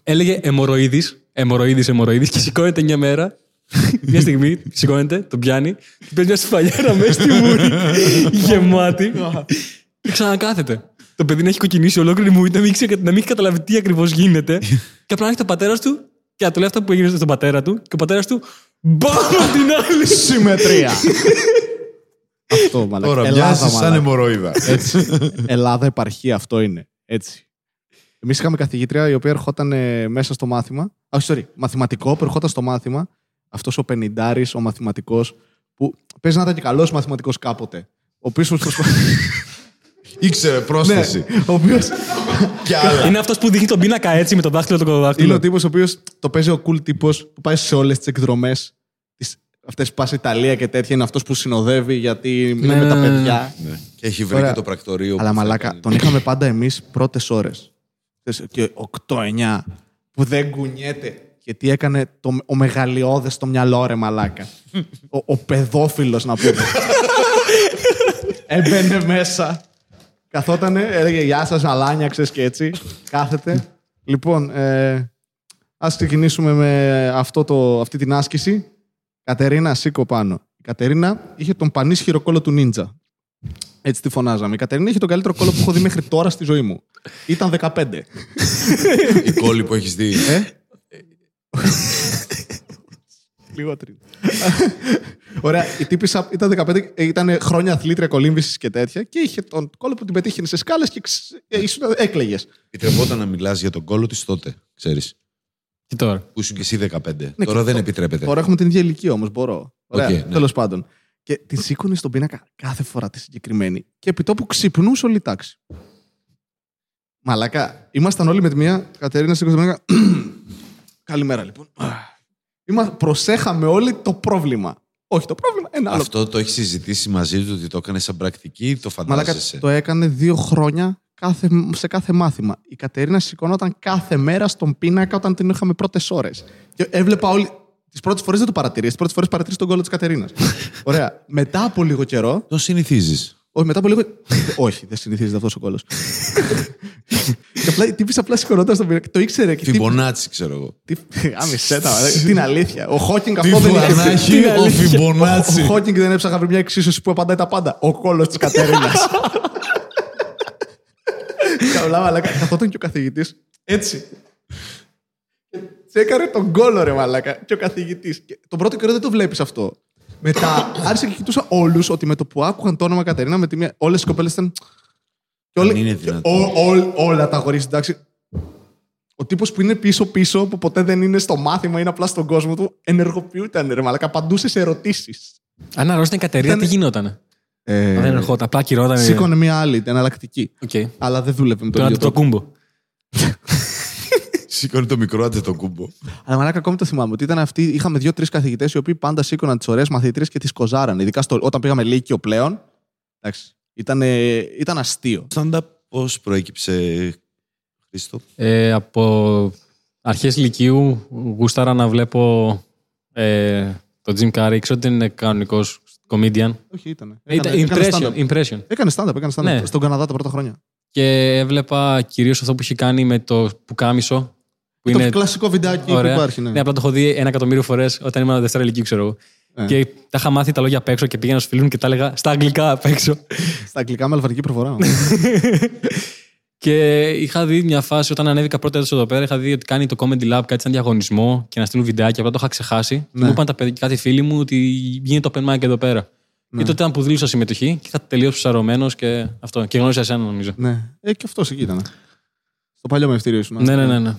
Έλεγε αιμοροίδη, αιμοροίδη, αιμοροίδη και σηκώνεται μια μέρα. μια στιγμή σηκώνεται, τον πιάνει και παίζει μια σφαλιάρα μέσα στη μούρη γεμάτη και ξανακάθεται. Το παιδί να έχει κοκκινήσει ολόκληρη μου, να μην, ξέρει- να μην έχει καταλάβει τι ακριβώς γίνεται. και απλά να έχει τον πατέρας του και να του λέει αυτό που έγινε στον πατέρα του. Και ο πατέρας του, Μπαμ την άλλη. Συμμετρία. αυτό, μαλάκα. Τώρα Ελλάδα, μοιάζει σαν μαλάκα. αιμορροίδα. Έτσι. Ελλάδα επαρχία, αυτό είναι. Έτσι. Εμείς είχαμε καθηγήτρια η οποία ερχόταν ε, μέσα στο μάθημα. Α, sorry, μαθηματικό που ερχόταν στο μάθημα. Αυτός ο πενιντάρης, ο μαθηματικός, που παίζει να ήταν και καλός μαθηματικός κάποτε. Ο οποίο. Ήξερε πρόσθεση. ναι, ο οποίο. Και άλλα. Είναι αυτός που δείχνει τον πίνακα έτσι με το δάχτυλο το είναι κοδοδάχτυλο. ο τύπος ο οποίος το παίζει ο cool τύπος που πάει σε όλες τις εκδρομές. Αυτές που πας Ιταλία και τέτοια είναι αυτός που συνοδεύει γιατί είναι Ναι, με ναι, τα ναι, ναι. παιδιά. Ναι. Και έχει βρει Ωραία. και το πρακτορείο. Αλλά που θα μαλάκα, κάνει. τον είχαμε πάντα εμείς πρώτες ώρες. Και 8-9 που δεν κουνιέται. Γιατί έκανε το, ο μεγαλειώδες στο μυαλό, ρε μαλάκα. ο, ο παιδόφιλος να πούμε. Έμπαινε μέσα. Καθότανε, έλεγε Γεια σας, αλάνια, ξέρεις και έτσι. Κάθεται. Λοιπόν, ε, ας ξεκινήσουμε με αυτό το, αυτή την άσκηση. Κατερίνα, σήκω πάνω. Η Κατερίνα είχε τον πανίσχυρο κόλλο του νίντζα. Έτσι τη φωνάζαμε. Η Κατερίνα είχε τον καλύτερο κόλλο που έχω δει μέχρι τώρα στη ζωή μου. Ήταν 15. Η κόλλη που έχεις δει. Ε; Λιγότερη. Ωραία. Η τύπησα ήταν 15, ε, ήταν χρόνια αθλήτρια κολύμβησης και τέτοια και είχε τον κόλλο που την πετύχαινε σε σκάλες και έκλαιγες. Επιτρεπόταν να μιλάς για τον κώλο της τότε, ξέρεις. Και τώρα; Που ήσουν και εσύ 15. Ναι, Τώρα και δεν το- επιτρέπεται. Τώρα έχουμε την ίδια ηλικία όμως, μπορώ. Ωραία. Οκ, ναι. Τέλος πάντων. Και την σήκωνε στον πίνακα κάθε φορά τη συγκεκριμένη. Και επί τόπου ξυπνούσε όλη η τάξη. Μαλάκα, ήμασταν όλοι με τη μία. Κατερίνα σήκω στον πίνακα. Καλημέρα λοιπόν. Είμα, προσέχαμε όλοι το πρόβλημα. Όχι το πρόβλημα, ένα άλλο. Αυτό το έχει συζητήσει μαζί του ότι το έκανε σαν πρακτική ή το Μαλάκα, φαντάζεσαι. το έκανε δύο χρόνια κάθε, σε κάθε μάθημα. Η Κατερίνα σηκωνόταν κάθε μέρα στον πίνακα όταν την είχαμε πρώτες ώρες. Και έβλεπα όλοι. Τις πρώτες φορές δεν το παρατηρείς. Τις πρώτες φορές παρατηρείς τον κόλλο της Κατερίνας. Ωραία. Μετά από λίγο καιρό. Το συνηθίζεις. Όχι, μετά από λίγο. όχι, δεν συνηθίζεται αυτός ο κόλλο. και απλά η τύπη απλά σηκωνόταν στον πίνακα. Το ήξερε και. τι- Φιμπονάτσι, ξέρω εγώ. Τι. Άμισε τα. ε, Τι είναι αλήθεια. Ο Χόκινγκ Τι αυτό δεν είχε. φλανάχι, Τι είναι ο αλήθεια. Φιμπονάτσι. Ο Χόκινγκ δεν έψαχα να βρει μια εξίσωση που απαντάει τα πάντα. Ο κόλλο της Κατερίνα. Καλά, μαλάκα. Καθόταν και ο καθηγητής έτσι. Και Τσέκαρε τον κόλλο, ρε μαλάκα. Και ο καθηγητής. Τον πρώτο καιρό δεν το βλέπεις αυτό. Μετά άρχισε και κοιτούσα όλους ότι με το που άκουγαν το όνομα Κατερίνα, με τη μία, όλες οι κοπέλες ήταν. Και όλοι, Αν είναι και δυνατόν. ό- ό- όλα τα αγορίζουν, εντάξει. Ο τύπος που είναι πίσω-πίσω, που ποτέ δεν είναι στο μάθημα, είναι απλά στον κόσμο του, ενεργοποιούταν, ρε μαλάκα. Απαντούσε σε ερωτήσεις. Αν αρρώστηκε η Κατερίνα, Ήταν- τι γινότανε; Ε, Δεν ερχόταν. Απλά κυρώταν. Σήκωνε μία άλλη, εναλλακτική. Οκ. Αλλά δεν δούλευε με τον Τον ίδιο τρόπο. Αντετοκούνμπο. Σήκωνε το μικρό Αντετοκούνμπο. Αλλά μαλάκα ακόμη το θυμάμαι ότι ήταν αυτοί, είχαμε δύο-τρεις καθηγητές οι οποίοι πάντα σήκωναν τις ωραίες μαθητρίες και τις κοζάρανε. Ειδικά στο, όταν πήγαμε Λύκειο πλέον. Εντάξει, ήταν, ήταν αστείο. Stand-up πώς προέκυψε, Χρήστο; Ε, από αρχές Λυκείου γούσταρα να βλέπω ε, το Jim Carrey. Ξέρω ότι δεν είναι κανονικός comedian. Όχι, ήταν. Ε, Ήταν Έκανε impression, stand-up. impression. Έκανε stand-up, έκανε stand-up. Ναι. Στον Καναδά τα πρώτα χρόνια. Και έβλεπα κυρίως αυτό που έχει κάνει με το πουκάμισο. Που Το είναι κλασικό βιντεάκι ωραία. που υπάρχει. Ναι. Ναι, απλά το έχω δει ένα εκατομμύριο φορές όταν ήμουν Δευτέρα Λυκείου, ξέρω εγώ. Ε. Και τα είχα μάθει τα λόγια απ' έξω και πήγαινα στους φίλους μου και τα έλεγα στα αγγλικά απ' έξω. Στα αγγλικά με αλφαβητική προφορά. και είχα δει μια φάση όταν ανέβηκα πρώτα εδώ πέρα. Είχα δει ότι κάνει το Comedy Lab κάτι σαν διαγωνισμό και να στείλουν βιντεάκια. Απλά το είχα ξεχάσει. Και Ναι. μου είπαν τα παιδιά, κάτι φίλοι μου ότι γίνεται open mic εδώ πέρα. Ναι. Και τότε ήταν που δήλωσα συμμετοχή και είχα τελείως ψαρωμένος και αυτό. Και γνώρισα εσένα νομίζω. ναι. Ε, και αυτός εκεί ήταν. Στο παλιό μευτήριο ήσουν. Ναι, ναι, ναι. ναι.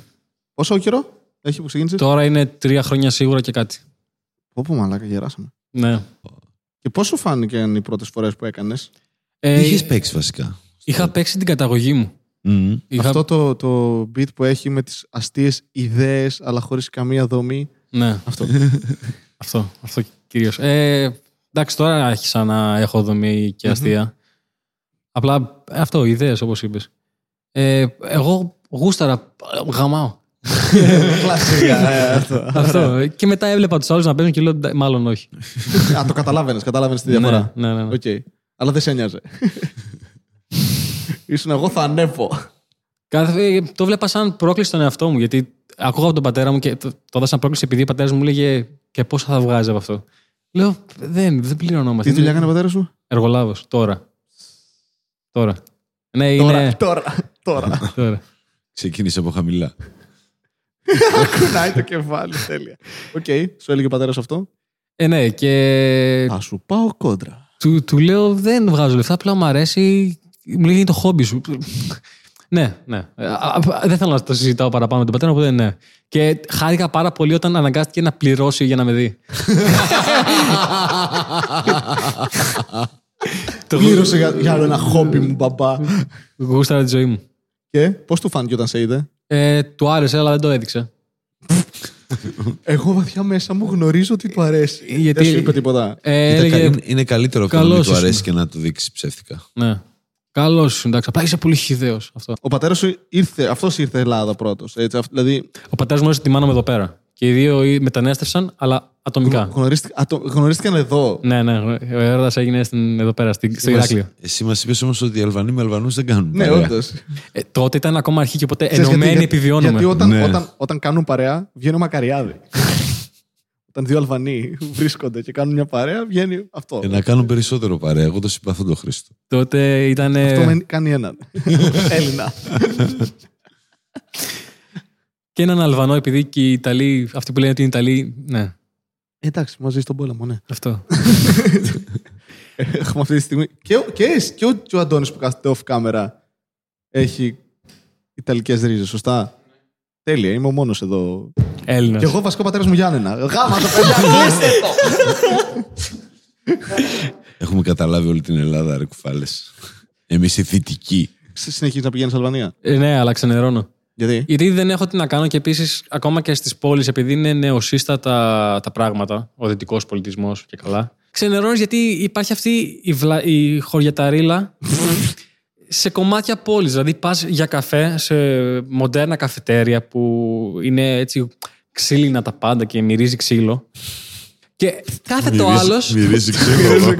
Πόσο καιρό έχει που ξεκίνησες; Τώρα είναι τρία χρόνια σίγουρα και κάτι. Πω, πω, μαλάκα, γεράσαμε. Ναι. Και πώς σου φάνηκαν οι πρώτες φορές που έκανες; Ε, Είχες παίξει βασικά. είχα παίξει την καταγωγή μου. Μμμ. Είχα... Αυτό το, το beat που έχει με τις αστείες ιδέες αλλά χωρίς καμία δομή. Ναι. Αυτό. Αυτό, αυτό κυρίως. Ε, εντάξει, τώρα άρχισα να έχω δομή και αστεία. Απλά αυτό, ιδέες όπως είπες. Ε, εγώ γούσταρα, γαμάω. Κλασικά. ε, αυτό. αυτό. και μετά έβλεπα τους άλλους να παίζουν και λέω «Ντα- μάλλον όχι. Α, το καταλάβαινες, καταλάβαινες τη διαφορά. Ναι, ναι, ναι. Οκ. Αλλά δεν σε νοιάζε. Ήσουν εγώ θα ανέβω. Κάθε, το βλέπα σαν πρόκληση στον εαυτό μου, γιατί ακούγα από τον πατέρα μου και το, το έδωσα σαν πρόκληση επειδή ο πατέρας μου έλεγε και πόσα θα βγάζει από αυτό. Λέω, δεν, δεν πληρωνόμαστε. Τι δουλειά Είναι έκανε ο πατέρας σου; Εργολάβος, τώρα. Τώρα. Ναι, είναι... Τώρα, τώρα, τώρα. τώρα. Ξεκίνησε από χαμηλά. Κουνάει το κεφάλι, τέλεια. Οκ, σου έλεγε ο πατέρας αυτό; Ε, ναι, και Θα σου πάω κόντρα. του, του λέω δεν βγάζω λεφτά, απλά μου αρέσει. Μου λέει είναι το χόμπι σου. ναι, ναι. Ε, α, α, δεν θέλω να το συζητάω παραπάνω με τον πατέρα, οπότε ναι. Και χάρηκα πάρα πολύ όταν αναγκάστηκε να πληρώσει για να με δει. το Πλήρωσε για, για άλλο ένα χόμπι μου, μπαμπά. γούσταρα τη ζωή μου. Και πώς του φάνηκε όταν σε είδε; Ε, του άρεσε, αλλά δεν το έδειξε. Εγώ βαθιά μέσα μου γνωρίζω ότι του αρέσει. Γιατί- Δεν σου είπε τίποτα. Ε, Κοίτα, έλεγε, είναι, είναι καλύτερο αυτό να Καλός μην του ήσουν. αρέσει και να του δείξει ψεύτικα. ναι. Καλώ σου, εντάξει. Απλά είσαι πολύ χιδαίο αυτό. Ο πατέρας σου ήρθε, αυτός ήρθε Ελλάδα πρώτος. Δηλαδή Ο πατέρας μου έζησε τη μάνα μου εδώ πέρα. Και οι δύο μετανέστευσαν, αλλά ατομικά. γνωρίστηκαν, α, το- γνωρίστηκαν εδώ. Ναι, ναι. Ο έρωτας έγινε στην, εδώ πέρα, στη- στο Ηράκλειο. Εσύ μας είπες όμως ότι οι Αλβανοί με Αλβανούς δεν κάνουν. Ναι, παρέα. όντως. Ε, τότε ήταν ακόμα αρχή και οπότε ενωμένοι επιβιώνουμε. Γιατί όταν, Ναι. όταν, όταν κάνουν παρέα, βγαίνει ο Μακαριάδη. όταν δύο Αλβανοί βρίσκονται και κάνουν μια παρέα, βγαίνει αυτό. Ε, να κάνουν περισσότερο παρέα. Εγώ το συμπαθώ τον Χρήστο. Τότε ήταν. Αυτό με κάνει έναν. Έλληνα. Και έναν Αλβανό, επειδή και οι Ιταλοί, αυτοί που λένε ότι είναι Ιταλοί. Ναι, Εντάξει, μαζί στον πόλεμο, ναι. αυτό. Έχουμε αυτή τη στιγμή. Και, ο- και, εσύ- και ο, και ο Αντώνης που κάθεται off camera έχει Ιταλικές ρίζες, σωστά; Τέλεια, είμαι ο μόνος εδώ. Έλληνας. Και εγώ βασικό πατέρας μου Γιάννενα. Γάμα το παιδιά, κλείστε το! Έχουμε καταλάβει όλη την Ελλάδα, ρε κουφάλες. Εμείς οι δυτικοί. Συνεχίζεις να πηγαίνεις Αλβανία; Ε, ναι, αλλά ξενερώνω. Γιατί; Γιατί δεν έχω τι να κάνω και επίσης ακόμα και στις πόλεις, επειδή είναι νεοσύστατα τα πράγματα, ο δυτικός πολιτισμός και καλά. Ξενερώνεις γιατί υπάρχει αυτή η, βλα... η χωριαταρίλα σε κομμάτια πόλης. Δηλαδή πας για καφέ σε μοντέρνα καφετέρια που είναι έτσι ξύλινα τα πάντα και μυρίζει ξύλο. Και κάθεται ο άλλος. Μυρίζει ξύλο.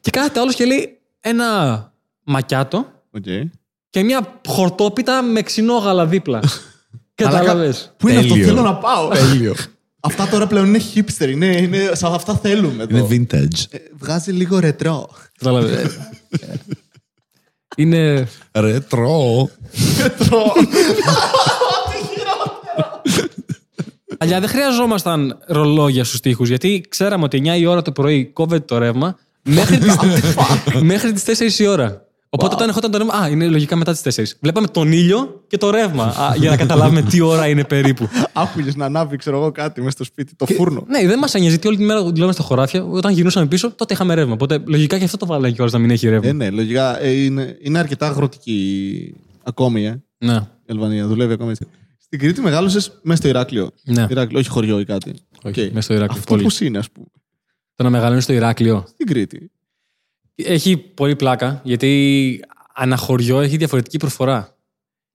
και κάθεται ο άλλος και λέει ένα μακιάτο Οκ. Και μια χορτόπιτα με ξινόγαλα δίπλα. Κατάλαβε. Πού είναι αυτό, Τέλειο. θέλω να πάω. Τέλειο. Αυτά τώρα πλέον είναι hipster, είναι, είναι, σε αυτά θέλουμε εδώ. Είναι vintage. Ε, βγάζει λίγο ρετρό. Κατάλαβε. Είναι. Ρετρό. Αλλιά δεν χρειαζόμασταν ρολόγια στους τοίχου, γιατί ξέραμε ότι 9 η ώρα το πρωί κόβεται το ρεύμα μέχρι τις, μέχρι τις 4 η ώρα. Οπότε όταν ερχόταν το ρεύμα. Α, είναι λογικά μετά τις 4. Βλέπαμε τον ήλιο και το ρεύμα. Α, για να καταλάβουμε τι ώρα είναι περίπου. Άκουγες να ανάβει, ξέρω εγώ, κάτι μέσα στο σπίτι, το φούρνο. Ναι, δεν μας ένοιαζε γιατί όλη τη μέρα δουλεύαμε στα χωράφια. Όταν γυρνούσαμε πίσω, τότε είχαμε ρεύμα. Οπότε λογικά και αυτό το βάλανε κιόλας να μην έχει ρεύμα. Ε, ναι, λογικά ε, είναι, είναι αρκετά αγροτική ακόμη, ε, Ναι. η Αλβανία. Δουλεύει ακόμη έτσι. Στην Κρήτη μεγάλωσες μέσα στο Ηράκλειο. Ναι. Ηράκλειο, όχι χωριό ή κάτι. Όχι, Οκ. μέσα στο Ηράκλειο, Αυτό πόλη. πώς είναι, ας πούμε; Το να μεγαλώνεις στο Ηράκλειο. Στην Κρήτη. Έχει πολύ πλάκα γιατί ανά χωριό έχει διαφορετική προφορά.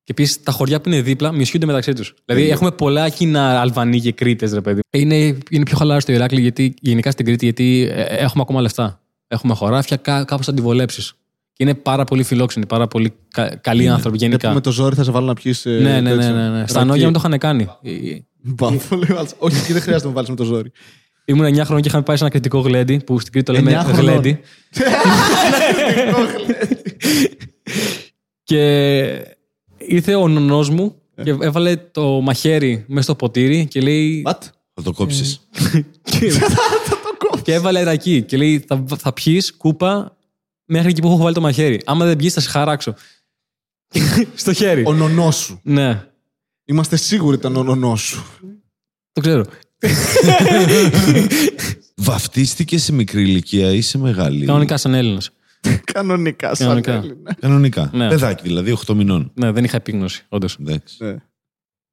Και επίσης τα χωριά που είναι δίπλα μισιούνται μεταξύ τους. Δηλαδή έχουμε πολλά κοινά Αλβανοί και Κρήτες, ρε παιδί. Είναι, είναι πιο χαλαρό στο Ηράκλειο γιατί, γενικά στην Κρήτη γιατί ε, έχουμε ακόμα λεφτά. Έχουμε χωράφια, κά, κάπως θα τη βολέψει. Και είναι πάρα πολύ φιλόξενοι, πάρα πολύ κα, καλοί άνθρωποι Και γενικά. με το ζόρι θα σε βάλω να πιεις. Ναι, ναι, ναι, ναι, ναι. Στα νόγια μου το είχαν κάνει. Ε, Όχι, εκεί δεν χρειάζεται να με βάλεις με το ζόρι. Ήμουν 9 χρόνια και είχαμε πάει σε ένα κριτικό γλέντι που στην Κρήτη το λέμε Εννιά χρονών. γλέντι. και ήρθε ο νονός μου και έβαλε το μαχαίρι μέσα στο ποτήρι και λέει. What? Θα το κόψεις. και, και έβαλε ρακί και λέει: Θα, θα πιεις κούπα μέχρι εκεί που έχω βάλει το μαχαίρι. Άμα δεν πιεις, θα σε χαράξω. στο χέρι. Ο νονός σου. ναι, Είμαστε σίγουροι ήταν ο νονός σου. το ξέρω. Βαφτίστηκε σε μικρή ηλικία ή σε μεγάλη; Κανονικά σαν Έλληνας. Κανονικά, σαν Κανονικά. Έλληνα. Κανονικά. Ναι. Παιδάκι δηλαδή, 8 μηνών. Ναι, δεν είχα επίγνωση, όντως. Εντάξει. Ναι.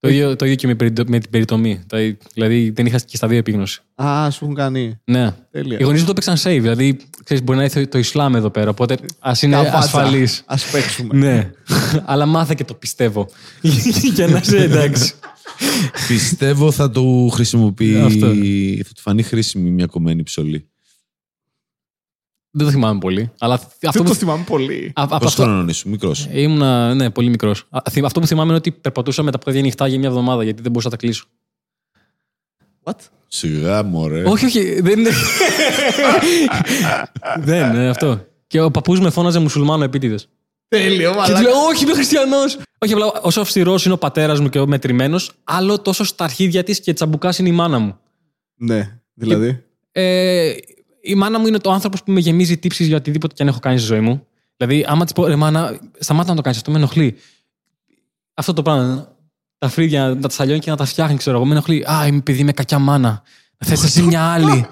Το ίδιο, το ίδιο και με, περιτο- με την περιτομή. Τα- Δηλαδή δεν είχα και στα δύο επίγνωση. Α, σου έχουν κάνει. Ναι. Τέλεια. Οι γονείς μου το παίξαν save. Δηλαδή, ξέρεις, μπορεί να έρθει το Ισλάμ εδώ πέρα. Οπότε ας είναι ασφαλής. Α παίξουμε. ναι. Αλλά μάθε και το πιστεύω. Για να είσαι εντάξει. Πιστεύω θα του χρησιμοποιεί. Αυτό. θα του φανεί χρήσιμη μια κομμένη ψωλή. Δεν το θυμάμαι πολύ. Αλλά αυτό Δεν που. το θυμάμαι πολύ. α- από Πώ αυτό... χρόνο ήσουν, μικρό. Ήμουνα, ναι, πολύ μικρός. Αυτό που θυμάμαι είναι ότι περπατούσα με τα πόδια ανοιχτά για μια εβδομάδα γιατί δεν μπορούσα να τα κλείσω. What? Σιγά, μωρέ. όχι, όχι. Δεν είναι. δεν είναι αυτό. Και ο παππούς με φώναζε μουσουλμάνο επίτηδες. Τέλειο, Και του λέω, Όχι, είμαι χριστιανός. Όχι, απλά όσο αυστηρός είναι ο πατέρας μου και ο μετρημένος, άλλο τόσο στα αρχίδια της και τσαμπουκάς είναι η μάνα μου. Ναι, δηλαδή. Ε, η μάνα μου είναι το άνθρωπος που με γεμίζει τύψεις για οτιδήποτε και αν έχω κάνει στη ζωή μου. Δηλαδή, άμα της πω, ρε μάνα, σταμάτα να το κάνεις, αυτό με ενοχλεί. Αυτό το πράγμα. Τα φρύδια να τα σαλιώνει και να τα φτιάχνει, ξέρω εγώ. Με ενοχλεί. Α, είμαι παιδί με κακιά μάνα. Θες εσύ μια άλλη.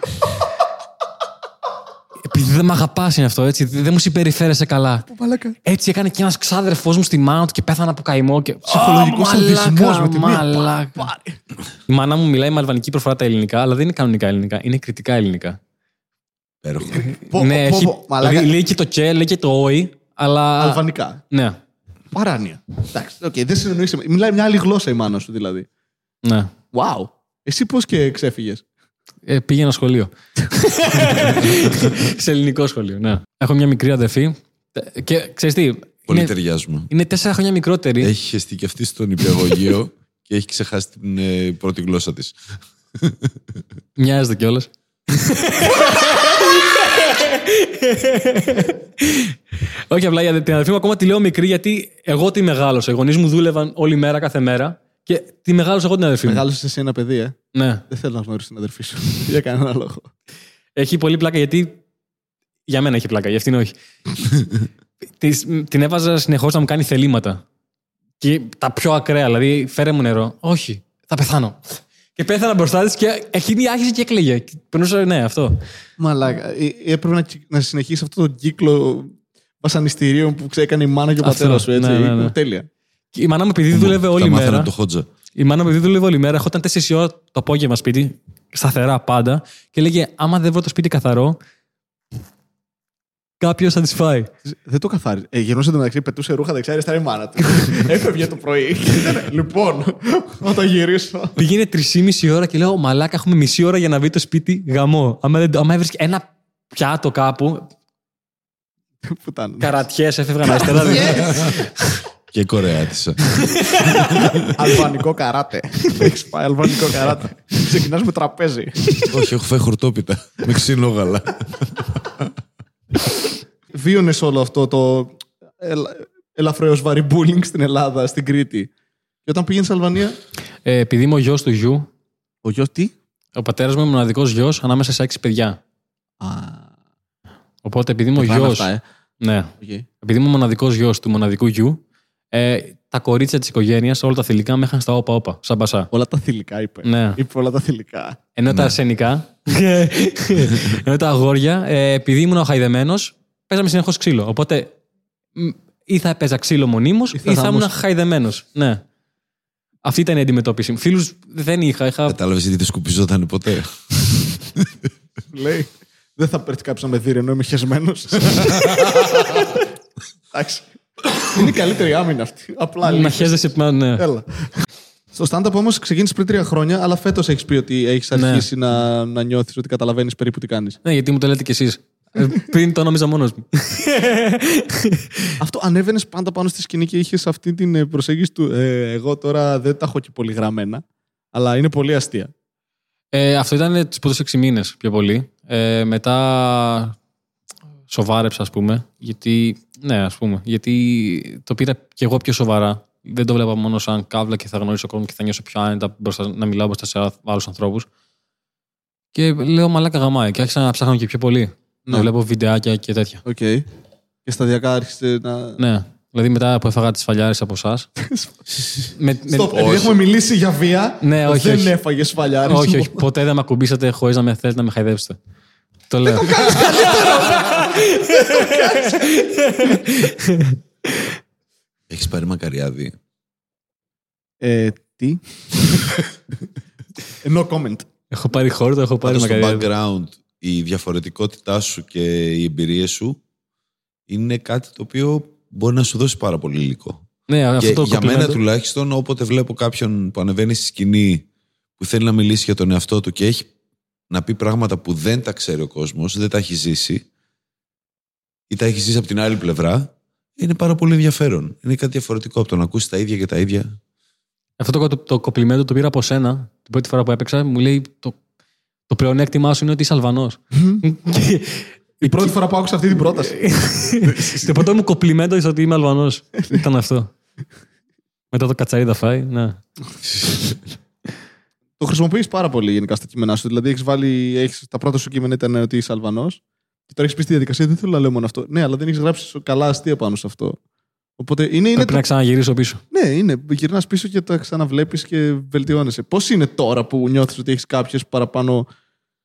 Επειδή δεν με αγαπάς είναι αυτό, έτσι. Δεν μου συμπεριφέρεσαι καλά. Μαλάκα. Έτσι έκανε και ένας ξάδερφός μου στη μάνα του και πέθανα από καημό. Και... Ψυχολογικός Ω, μαλάκα, σαδισμός με τη μία. μαλάκα. Η μάνα μου μιλάει με αλβανική προφορά τα ελληνικά, αλλά δεν είναι κανονικά ελληνικά. Είναι κριτικά ελληνικά. Υπέροχο. Πω, ναι, πω, έχει, πω, μαλάκα. δηλαδή, λέει και το και, λέει και το όι, αλλά. Αλβανικά. Ναι, Παράνοια. Εντάξει, οκ, δεν συνεννοείσαι. Μιλάει μια άλλη γλώσσα η μάνα σου δηλαδή. ναι. Wow. Εσύ πώς και ξέφυγες; Ε, πήγαινα σχολείο. Σε ελληνικό σχολείο, ναι. Έχω μια μικρή αδερφή. ε, Και ξέρεις τι. Πολύ Είναι, ταιριάζουμε. είναι τέσσερα χρόνια μικρότερη. Έχει χεστεί και αυτή στο νηπιαγωγείο και έχει ξεχάσει την ε, πρώτη γλώσσα της. Μοιάζεται κιόλας. Όχι, απλά για την αδερφή μου ακόμα τη λέω μικρή γιατί εγώ τη μεγάλωσα. Οι γονείς μου δούλευαν όλη μέρα, κάθε μέρα και τη μεγάλωσα εγώ την αδερφή μου. Μεγάλωσες εσύ ένα παιδί, ε; Ναι. Δεν θέλω να γνωρίσω την αδερφή σου. Για κανένα λόγο. Έχει πολύ πλάκα γιατί. Για μένα έχει πλάκα, για αυτήν όχι. Της- την έβαζα συνεχώς να μου κάνει θελήματα. Και τα πιο ακραία, δηλαδή φέρε μου νερό. Όχι, θα πεθάνω. Και πέθανα μπροστά της και εκείνη άρχισε και έκλαιγε. Και Περνούσα, ναι, αυτό. Μαλάκα. Ε, ε, Έπρεπε να, κυ- να συνεχίσει αυτό το κύκλο βασανιστήριων που ξέκανε η μάνα και ο Αυτό, πατέρας σου. Έτσι. ναι, ναι, ναι. Τέλεια. Και η μάνα μου, επειδή δούλευε όλη Τα μάθανε μέρα. από το Χότζα. Η μάνα μου, επειδή δούλευε όλη μέρα, ερχόταν 4 ώρα το απόγευμα σπίτι, σταθερά πάντα, και λέγε: Άμα δεν βρω το σπίτι καθαρό, κάποιος θα τη φάει. Δεν το καθάριζε. Ε, γυρνούσε το μεταξύ, πετούσε ρούχα δεξιά-αριστερά η μάνα του. Έφευγε το πρωί. λοιπόν, όταν γυρίσω. Πήγαινε 3,5 ώρα και λέω: Μαλάκα, έχουμε μισή ώρα για να βρει το σπίτι γαμό. Άμα, δεν, άμα έβρισκε ένα πιάτο κάπου, Πουτάνα. καρατιές έφευγαν αριστερά. Και Κορεάτισα. Αλβανικό καράτε. Έχει πάει αλβανικό καράτε. Ξεκινάς με τραπέζι. Όχι, έχω φάει χορτόπιτα. Με ξύλο γαλά. Βίωνε όλο αυτό το ελα... ελαφρέω βαρύ bullying στην Ελλάδα, στην Κρήτη. Και όταν πήγαινε στην Αλβανία; ε, επειδή είμαι ο γιος του γιου, Ο γιος τι; ο πατέρας μου είναι μοναδικός γιος ανάμεσα σε έξι παιδιά. Α, Οπότε επειδή είμαι ο πάνε γιος. αυτά, ε. Ναι. Οκ. Επειδή είμαι ο μοναδικός γιος του μοναδικού γιου, ε, τα κορίτσια της οικογένειας, όλα τα θηλυκά, με είχαν στα όπα-όπα, σαν πασά. Όλα τα θηλυκά είπε. Ναι. Είπε όλα τα θηλυκά. Ενώ τα αρσενικά, ενώ τα αγόρια, ε, επειδή ήμουν ο χαϊδεμένος, παίζαμε συνεχώς ξύλο. Οπότε μ, ή θα έπαιζα ξύλο μονίμως Ή ή θα θα ήμουν γαμούσες. χαϊδεμένος. Ναι. Αυτή ήταν η αντιμετώπιση μου. Φίλους δεν είχα. είχα... Κατάλαβες γιατί δεν σκουπιζόταν ποτέ. Λέει. Δεν θα πέρθει κάποιος να με δει ενώ είμαι χεσμένος. Εντάξει. Είναι η καλύτερη άμυνα αυτή. Απλά να λίγο. χέζεσαι πνά, ναι. Έλα. Στο stand-up όμως ξεκίνησε πριν τρία χρόνια, αλλά φέτος έχεις πει ότι έχεις Ναι. αρχίσει να, να νιώθεις ότι καταλαβαίνεις περίπου τι κάνεις. ναι, γιατί μου το λέτε κι εσείς. πριν το νόμιζα μόνος μου. Αυτό ανέβαινες πάντα πάνω στη σκηνή και είχες αυτή την ε, προσέγγιση του. Ε, εγώ τώρα δεν τα έχω και πολύ γραμμένα, αλλά είναι πολύ αστεία. Ε, αυτό ήταν του πρώτου 6 μήνες πιο πολύ. Ε, μετά σοβάρεψα, ας πούμε. Γιατί, ναι, ας πούμε. Γιατί το πήρα κι εγώ πιο σοβαρά. Δεν το βλέπα μόνο σαν κάβλα και θα γνωρίσω κόσμο και θα νιώσω πιο άνετα μπροστά, να μιλάω μπροστά σε άλλους ανθρώπους. Και λέω μαλάκα γαμάει. Και άρχισα να ψάχνω και πιο πολύ. Να Ναι. βλέπω βιντεάκια και τέτοια. Οκ. Και σταδιακά άρχισε να. Ναι. Δηλαδή μετά που έφαγα τις σφαλιάρες από εσάς. με, με- Στοπ, επειδή έχουμε μιλήσει για βία, Ναι, όχι, δεν όχι. έφαγες σφαλιάρα. όχι, όχι. Ποτέ δεν με ακουμπήσατε χωρίς να με θέλετε να με χαϊδέψετε. Το λέω. Έχεις πάρει Μακαριάδι. Ε, τι; Ε, no comment. Έχω πάρει χόρτο, έχω πάρει Πάντως στο μακαριά. background η διαφορετικότητά σου και οι εμπειρίες σου είναι κάτι το οποίο μπορεί να σου δώσει πάρα πολύ υλικό. Ναι, αυτό Και το για μένα κομπλιμέντο- τουλάχιστον όποτε βλέπω κάποιον που ανεβαίνει στη σκηνή που θέλει να μιλήσει για τον εαυτό του και έχει να πει πράγματα που δεν τα ξέρει ο κόσμος, δεν τα έχει ζήσει ή τα έχεις ζήσει από την άλλη πλευρά, είναι πάρα πολύ ενδιαφέρον. Είναι κάτι διαφορετικό από το να ακούσεις τα ίδια και τα ίδια. Αυτό το, το, το κοπλιμέντο το πήρα από σένα την πρώτη φορά που έπαιξα. Μου λέει το, το πλεονέκτημά σου είναι ότι είσαι Αλβανός. Η πρώτη φορά που άκουσα αυτή την πρόταση. Το πρώτο μου κοπλιμέντο είναι ότι είμαι Αλβανός. Ήταν αυτό. Μετά το κατσαρίδα φάει. Ναι. το χρησιμοποιείς πάρα πολύ γενικά στα κείμενά σου. Δηλαδή, έχεις βάλει. Έχεις, τα πρώτα σου κείμενα ήταν ότι είσαι Αλβανός. Και τώρα έχεις πει στη διαδικασία, δεν θέλω να λέω μόνο αυτό. Ναι, αλλά δεν έχεις γράψει καλά αστεία πάνω σε αυτό. Οπότε είναι. είναι Πρέπει το... να ξαναγυρίσω πίσω. Ναι, είναι. Γυρνάς πίσω και τα ξαναβλέπεις και βελτιώνεσαι. Πώς είναι τώρα που νιώθεις ότι έχεις κάποιες παραπάνω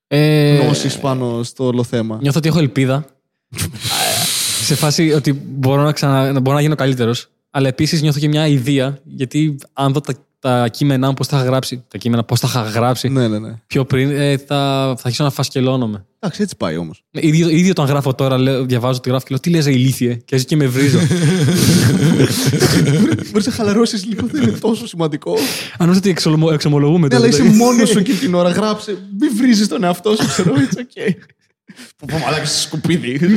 Ε, γνώσεις πάνω στο όλο θέμα; Νιώθω ότι έχω ελπίδα. σε φάση ότι μπορώ να, ξανα, να, μπορώ να γίνω καλύτερος. Αλλά επίσης νιώθω και μια ιδέα, γιατί αν δω τα, τα κείμενά μου πώς τα είχα γράψει, τα κείμενα πώς τα είχα γράψει Ναι, ναι, ναι. πιο πριν, ε, θα, θα αρχίσω να φασκελώνομαι. Εντάξει, έτσι πάει όμως. Ε, Ίδιο, ίδιο όταν γράφω τώρα, λέω, διαβάζω τη γράφω και λέω Τι λες ρε ηλίθιε, και έτσι και με βρίζω. Μπορείς να χαλαρώσεις λίγο, δεν είναι τόσο σημαντικό. Αν νομίζω ότι εξομολο- εξομολογούμε Ναι, αλλά τώρα. είσαι μόνος σου εκείνη την ώρα. Γράψε. Μην βρίζεις τον εαυτό σου, ξέρω, it's okay. Που πω μαλάκι στο σκουπίδι.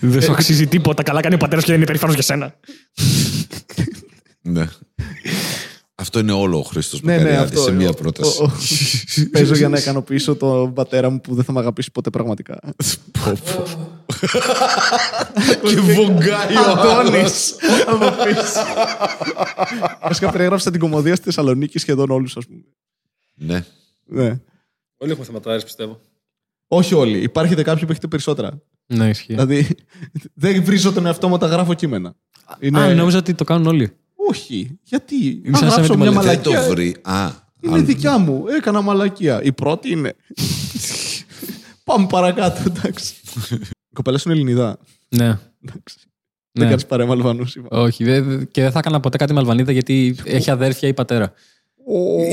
Δεν σου αξίζει τίποτα. Καλά κάνει ο πατέρας και δεν είναι περήφανο για σένα. Ναι. Αυτό είναι όλο ο Χρήστος Ναι, ναι, Μακαριάδης αυτό. σε μία Ο- πρόταση. ο- ο- Παίζω για να ικανοποιήσω τον πατέρα μου που δεν θα με αγαπήσει ποτέ πραγματικά. Πω, πω. Και βογκάει ο Αντώνης. Από πίσω. Βασικά περιέγραψα την κομμωδία στη Θεσσαλονίκη σχεδόν όλους, ας πούμε. Ναι. Ναι. Όλοι έχουμε θεματάρες, πιστεύω. Όχι όλοι. Υπάρχετε κάποιοι που έχετε περισσότερα. Ναι, ισχύει. Δηλαδή, δεν βρίζω τον εαυτό μου όταν γράφω κείμενα. Είναι... Α, νόμιζα ότι το κάνουν όλοι. Όχι. Γιατί; σαν Αν να γράψω με μια τη Δεν το μαλακία. βρει. Α, Είναι άλλο. δικιά μου. Έκανα μαλακία. Η πρώτη είναι. Πάμε παρακάτω, εντάξει. Η κοπέλα σου είναι Ελληνιδά. Ναι. Εντάξει. Δεν ναι. κάνεις παρέα με Αλβανούς, είπα. Όχι, δε- και δεν θα έκανα ποτέ κάτι με Αλβανίδα γιατί έχει αδέρφια ή πατέρα.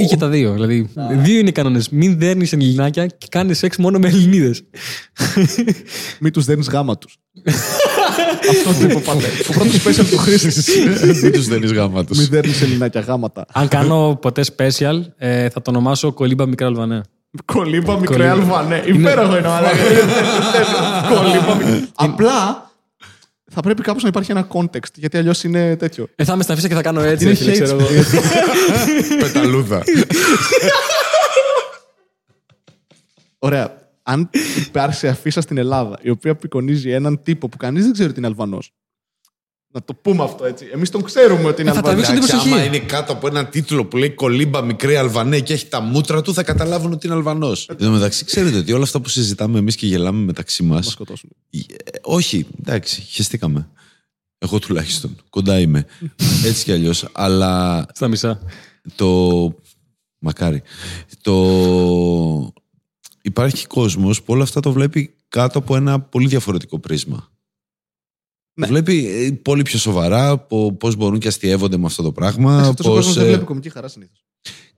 Ή και τα δύο. Δηλαδή, δύο είναι οι κανόνες. Μην δέρνεις Ελληνάκια και κάνεις σεξ μόνο με Ελληνίδες. Μην τους δένει γάμα τους. Αυτό το είπε ο πατέρα. Ο πρώτος special του Χρήστη. Δεν τους δίνει γάμα τους. Μην δέρνεις Ελληνάκια γάματα. Αν κάνω ποτέ special, ε, θα το ονομάσω Κολύμπα Μικρά Αλβανέ. Κολύμπα μικρέ Κολύμπα. Αλβανέ. Υπέροχο είναι, αλλά. Κολύμπα μικρέ. Απλά θα πρέπει κάπως να υπάρχει ένα context, γιατί αλλιώς είναι τέτοιο. Ε, θα είμαι στην αφήσα και θα κάνω έτσι. Είναι φίλε, ξέρω εγώ. Shakespeare. Πεταλούδα. Ωραία. Αν υπάρξει αφίσα στην Ελλάδα η οποία απεικονίζει έναν τύπο που κανείς δεν ξέρει ότι είναι Αλβανός. Να το πούμε αυτό έτσι. Εμείς τον ξέρουμε ότι είναι Ε, θα Αλβανό. τραβήξω την Εντάξει, προσοχή. άμα είναι κάτω από ένα τίτλο που λέει Κολύμπα μικρή Αλβανέ και έχει τα μούτρα του, θα καταλάβουν ότι είναι Αλβανός. Εν τω μεταξύ, ξέρετε ότι όλα αυτά που συζητάμε εμείς και γελάμε μεταξύ μα. Μα σκοτώσουν. όχι, εντάξει, χαιστήκαμε. Εγώ τουλάχιστον. Κοντά είμαι. Έτσι κι αλλιώς. Αλλά Στα μισά. το. Μακάρι. Το. Υπάρχει κόσμος που όλα αυτά το βλέπει κάτω από ένα πολύ διαφορετικό πρίσμα. Ναι. Το βλέπει ε, πολύ πιο σοβαρά πώ πώς μπορούν και αστειεύονται με αυτό το πράγμα. Αυτός ο πώς, κόσμος δεν ε, βλέπει κομική χαρά συνήθως.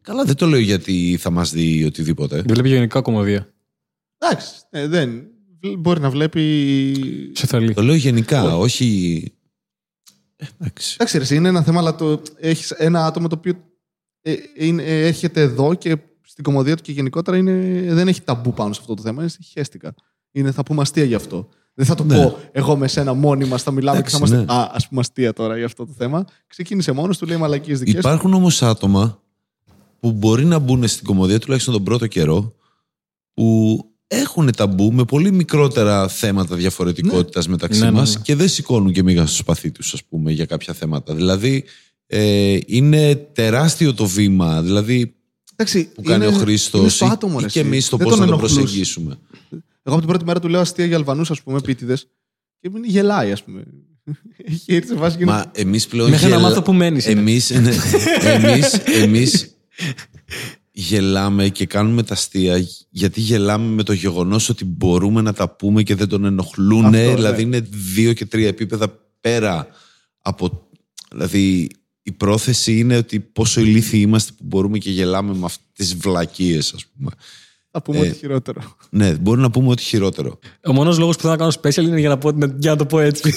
Καλά, δεν το λέω γιατί θα μας δει οτιδήποτε. Δεν βλέπει γενικά κομμωδία. Εντάξει. ε, δεν. Μπορεί να βλέπει. Σε θέλει. Το λέω γενικά, όχι... Ε, Εντάξει. Εντάξει, ρε, εσύ, είναι ένα θέμα, αλλά το... έχεις ένα άτομο το οποίο ε, είναι, ε, έρχεται εδώ και στην κομμωδία του και γενικότερα είναι, δεν έχει ταμπού πάνω σε αυτό το θέμα. Είναι χέστηκα. Είναι, θα πούμε αστεία γι' αυτό. Δεν θα το Ναι. πω εγώ με σένα μόνοι μα, θα μιλάμε Εντάξει, και θα είμαστε. ναι. Α, ας πούμε αστεία τώρα για αυτό το θέμα. Ξεκίνησε μόνος του, λέει μαλακίες δικές του. Υπάρχουν όμως άτομα που μπορεί να μπουν στην κομμωδία τουλάχιστον τον πρώτο καιρό που έχουν ταμπού με πολύ μικρότερα θέματα διαφορετικότητας μεταξύ Ναι, ναι, μας ναι. και δεν σηκώνουν και μίγα στο σπαθί τους ας πούμε για κάποια θέματα. Δηλαδή ε, είναι τεράστιο το βήμα δηλαδή Εντάξει, που κάνει είναι- ο Χρήστος είναι στο ή, άτομο, ή ρε, και εσύ. εμείς το Δεν πώς τον να το ενοχλούς. προσεγγίσουμε. Εγώ από την πρώτη μέρα του λέω αστεία για Αλβανούς, ας πούμε, επίτηδες. Και μην γελάει, ας πούμε. Έχει έρθει σε βάση και είναι- Μα εμείς πλέον Μέχρι να γελα- μάθω που μένεις είναι. Εμείς, ναι, εμείς, εμείς γελάμε και κάνουμε τα αστεία γιατί γελάμε με το γεγονός ότι μπορούμε να τα πούμε και δεν τον ενοχλούν. Αυτό, ναι. δηλαδή είναι δύο και τρία επίπεδα πέρα από... Δηλαδή η πρόθεση είναι ότι πόσο ηλίθιοι είμαστε που μπορούμε και γελάμε με αυτές τις βλακίες ας πούμε. Θα πούμε ε, ότι χειρότερο. Ναι, μπορεί να πούμε ότι χειρότερο. Ο μόνος λόγος που θέλω να κάνω special είναι για να, πω, για να το πω έτσι.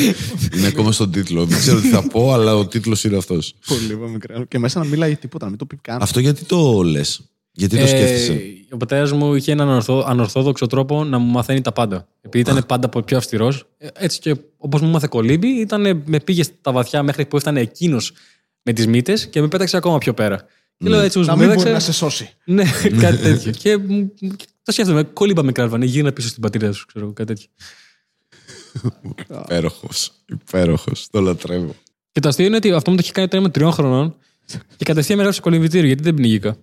είναι ακόμα στον τίτλο. Δεν ξέρω τι θα πω, αλλά ο τίτλος είναι αυτός. Πολύ μικρό. Και μέσα να μιλάει τίποτα, να μην το πει καν. Αυτό γιατί το λες; Γιατί το Ε, σκέφτεσαι; ο πατέρας μου είχε έναν ανορθώ- ανορθόδοξο τρόπο να μου μαθαίνει τα πάντα. Επειδή ήταν πάντα πιο αυστηρός. Έτσι και όπως μου μάθε κολύμπη, ήταν, με πήγε στα βαθιά μέχρι που έφτανε εκείνος με τις μύτες και με πέταξε ακόμα πιο πέρα. Και λέω έτσι, να μου μην μπορεί πέταξε. να σε σώσει. Ναι, κάτι τέτοιο. και μου- και Το σκέφτομαι, κόλλημπα μικρά Αλβανία, γύρνα πίσω στην πατρίδα σου, ξέρω κάτι τέτοιο. Υπέροχος. Υπέροχος. Το λατρεύω. Και το αστείο είναι ότι αυτό μου το έχει κάνει όταν ήμουν τριών χρονών και κατευθείαν με έγραψε κολυμβητήριο γιατί δεν πνίγηκα.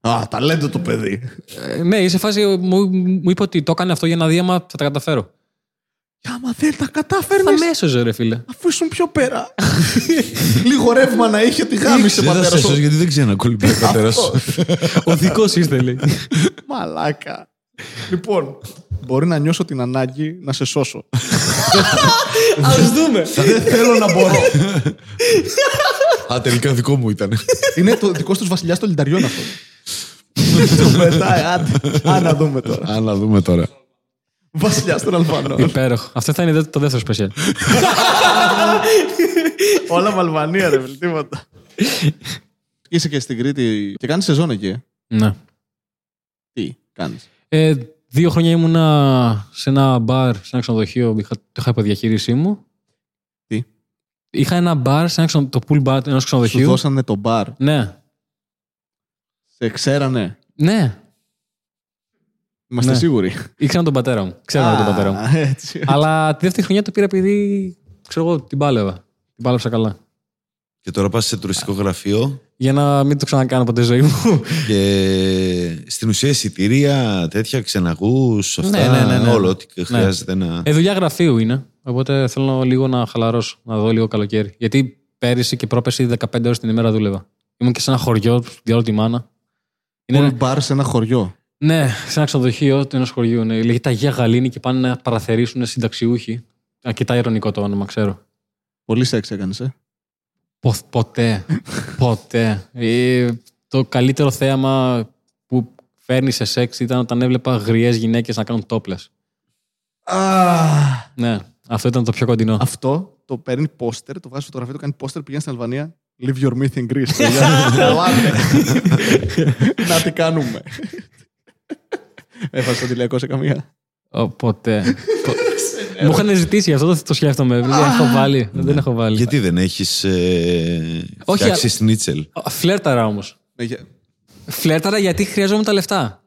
Α, ταλέντο το παιδί. Ε, ναι, σε φάση μου, μου είπε ότι το έκανε αυτό για να δει άμα θα τα καταφέρω. Και άμα δεν τα κατάφερνες. Αμέσω, ρε φίλε. Αφού ήσουν πιο πέρα. Λίγο ρεύμα να είχε τη γάμισε Δεν θα πατέρα σε σου. γιατί δεν ξέρω να κολυμπάει ο πατέρας σου. Ο δικός είστε, λέει. Μαλάκα. Λοιπόν, μπορεί να νιώσω την ανάγκη να σε σώσω. Α δούμε. δεν θέλω να μπορώ. Α, τελικά δικό μου ήταν. Είναι το δικός τους βασιλιάς των λινταριών αυτό. Το πετάει, άντε. Α, να δούμε τώρα. Α, να δούμε τώρα. Βασιλιάς των Αλβανών. Υπέροχο. Αυτό θα είναι το δεύτερο special. Όλα με Αλβανία, ρε φίλε, τίποτα. Είσαι και στην Κρήτη και κάνεις σεζόν εκεί. ε; ναι. Τι κάνεις; Ε, δύο χρόνια ήμουνα σε ένα μπαρ, σε ένα ξενοδοχείο, είχα, το είχα υπό διαχείρισή μου. Τι; Είχα ένα μπαρ, σε ένα ξενο, το pool bar ενός Σου ξενοδοχείου. δώσανε το μπαρ. Ναι. Σε ξέρανε; Ναι. Είμαστε Ναι. σίγουροι. Ήξερα τον πατέρα μου. Ξέρω τον πατέρα μου. Α, Έτσι. Αλλά τη δεύτερη χρονιά το πήρα επειδή ξέρω εγώ την πάλευα. Την πάλεψα καλά. Και τώρα πας σε τουριστικό γραφείο Για να μην το ξανακάνω ποτέ ζωή μου. και στην ουσία εισιτήρια, τέτοια ξεναγούς, αυτά. Ναι, ναι, ναι, ναι. Όλο ό,τι χρειάζεται να. Ε, δουλειά γραφείου είναι. Οπότε θέλω λίγο να χαλαρώσω, να δω λίγο καλοκαίρι. Γιατί πέρυσι και πρόπερσι 15 ώρες την ημέρα δούλευα. Ήμουν και σε ένα χωριό, διάλογο τη μάνα. Είναι, Ένα μπαρ σε ένα χωριό. Ναι, σε ένα ξενοδοχείο του ενός χωριού. Ναι. Λέγεται Αγία Γαλήνη και πάνε να παραθερήσουν συνταξιούχοι. Αρκετά ηρωνικό το όνομα, ξέρω. Πολύ σεξ έκανες, ε. Πο- ποτέ. ποτέ. Ε, το καλύτερο θέαμα που φέρνει σε σεξ ήταν όταν έβλεπα γριές γυναίκες να κάνουν τόπλε. Ναι, αυτό ήταν το πιο κοντινό. Αυτό το παίρνει πόστερ, το βγάζει φωτογραφία, το κάνει πόστερ, πηγαίνει στην Αλβανία. Leave your myth in Greece. παιδιά. Ελάτε. Να τι κάνουμε. Έφασε το τηλιακό σε καμία. Ω, ποτέ. Πο- Μου είχαν ζητήσει αυτό, το, το σκέφτομαι. Δεν έχω βάλει. Δεν έχω βάλει. Γιατί δεν έχεις ε, Όχι, φτιάξει α- σνίτσελ; Α, Φλέρταρα όμως. Ναι, για- Φλέρταρα γιατί χρειαζόμουν τα λεφτά.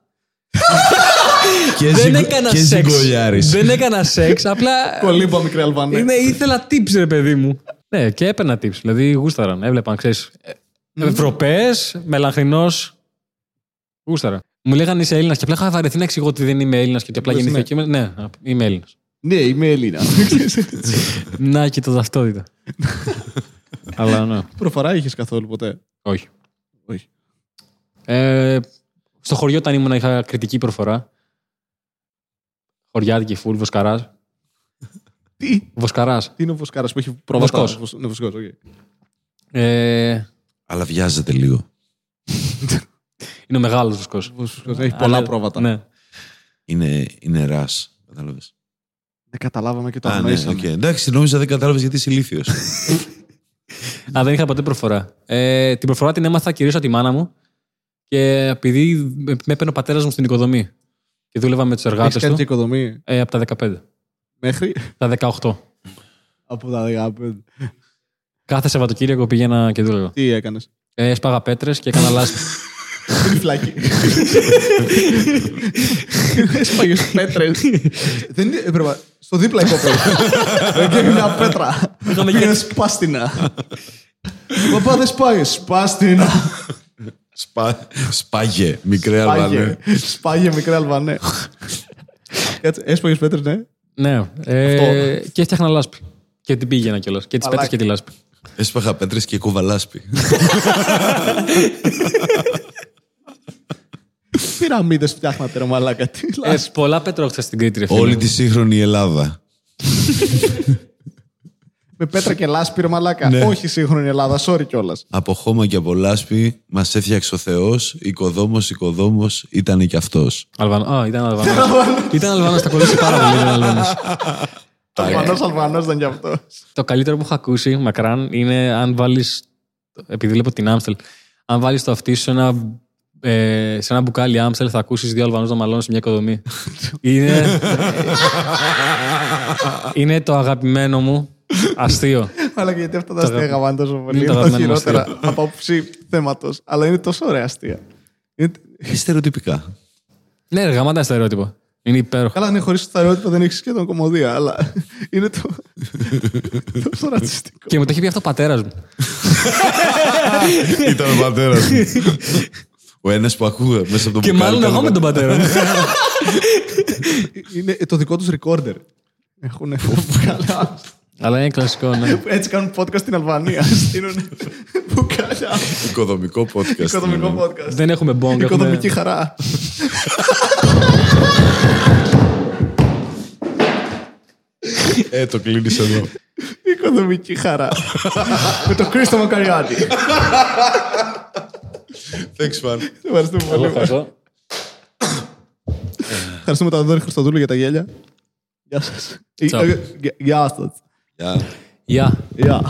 Και, δεν ζυγο- έκανα και σεξ. ζυγκολιάρης. Δεν έκανα σεξ. Απλά. Κολύμπα μικρή Αλβανία. Είναι, ήθελα tips, ρε παιδί μου. Ναι, και έπαιρνα tips. Δηλαδή γούσταραν. Έβλεπαν, ξέρεις. Ευρωπαίες, μελαχρινός. Γούσταρα. Μου λέγανε είσαι Έλληνας και απλά είχα βαρεθεί να εξηγώ ότι δεν είμαι Έλληνας και ότι απλά Λες, γεννήθηκα εκεί. Ναι, είμαι Έλληνας. Ναι, είμαι Έλληνα. Να και το ταυτότητα. Αλλά ναι. Προφορά είχες καθόλου ποτέ; Όχι. Όχι. Ε, στο χωριό όταν ήμουν είχα κριτική προφορά. Χωριάτικη φουλ, βοσκαράς. Τι, Βοσκαράς. τι είναι ο Βοσκαράς που έχει πρόβατα. Βοσκός. Βος- Ναι, Βοσκός, οκ. Ε, Αλλά βιάζεται λίγο. Ναι. είναι ο μεγάλος βοσκός. Βοσκός, Έχει πολλά πρόβατα. Ναι. Είναι, είναι ρας. Κατάλαβες. Δεν καταλάβαμε και το Α, ναι, αγνοήσαμε. οκ. Εντάξει, νόμιζα δεν κατάλαβες γιατί είσαι ηλίθιος. Α, δεν είχα ποτέ προφορά. Ε, την προφορά την έμαθα κυρίως από τη μάνα μου και επειδή με με έπαιρνε ο πατέρας μου στην οικοδομή. Και δούλευα με τους Έχεις εργάτες κάνει και του. οικοδομή; Ε, από τα 15. μέχρι; Τα 18. από τα 15. Κάθε Σαββατοκύριακο πήγαινα και δούλευα. Τι έκανες; Ε, έσπαγα πέτρες και έκανα λάσπη. Φλάκι. Έσπαγε πέτρες. Δεν είναι. έπρεπε- Στο δίπλα υπόπεδο. Δεν είναι μια πέτρα. Είχαμε Πήγαινε και- σπάστινα. Παπά δεν σπάει. Σπάστινα. Σπα... Σπάγε, μικρέ Αλβανέ. Σπάγε. Σπάγε μικρέ Αλβανέ. Κάτσε, έσπαγε πέτρες, ναι. ναι. Ε, και έφτιαχνα λάσπη. Και την πήγαινα κιόλας. Και τις Μαλάκα. πέτρες και τη λάσπη. Έσπαγα πέτρες και κουβαλάσπη. Πυραμίδες φτιάχνατε, ρε μαλάκα. Τι Ε, λες. πολλά πέτροχτσα στην Κρήτη, ρε φίλε. Όλη τη σύγχρονη Ελλάδα. Με πέτρα και λάσπη, ρε μαλάκα. Ναι. Όχι σύγχρονη Ελλάδα, sorry κιόλας. Από χώμα και από λάσπη μας έφτιαξε ο Θεός, οικοδόμος, οικοδόμος ήταν και αυτός. Αλβανό. Α, ήταν Αλβανός. ήταν Αλβανός, θα κολλήσει πάρα πολύ. Ήταν Αλβανός. Αλβανός, Αλβανός ήταν κι αυτός. Το καλύτερο που έχω ακούσει μακράν είναι αν βάλεις. Επειδή βλέπω την Άμστελ, αν βάλεις το αυτί σου σε ένα, ε, σε ένα μπουκάλι Άμστελ, θα ακούσεις δύο Αλβανούς να μαλώνουν σε μια οικοδομή. είναι, είναι το αγαπημένο μου αστείο. Αλλά και γιατί αυτά τα Το αστεία αγαπη- γαμάνε τόσο πολύ. Είναι το Είναι τα αγαπημένο μου χειρότερα από άποψη θέματος. Αλλά είναι τόσο ωραία αστεία. Είναι- Και στερεοτυπικά. Ναι, ρε, γαμάτα στο ερώτημα. Είναι υπέροχο. Καλά, ναι, χωρίς τα ερώτημα δεν έχεις σχεδόν κομμωδία, αλλά είναι το. τόσο ρατσιστικό. Και μου το έχει πει αυτό ο πατέρας μου. Ήταν ο πατέρας μου. Ο ένας που ακούγα μέσα από το Και μπουκάλι μάλλον ήταν εγώ ο με τον πατέρα μου. Είναι το δικό τους recorder. Έχουν μπουκάλια. Αλλά είναι κλασικό, ναι. Έτσι κάνουν podcast στην Αλβανία. Στείλουν μπουκάλια. Οικοδομικό podcast. Οικοδομικό είναι. podcast. Δεν έχουμε μπόγκ. Οικοδομική Έχουμε... χαρά. Ε, το κλείνεις εδώ. Οικοδομική χαρά. Με το Κρίστο Μακαριάτη. Thanks, man. Ευχαριστούμε Εγώ πολύ. ευχαριστώ. Ευχαριστούμε τον Δόρη Χριστοδούλου για τα γέλια. Γεια σας. Τσαου. Ε, ε, Γεια σας. Γεια. Γεια. Γεια.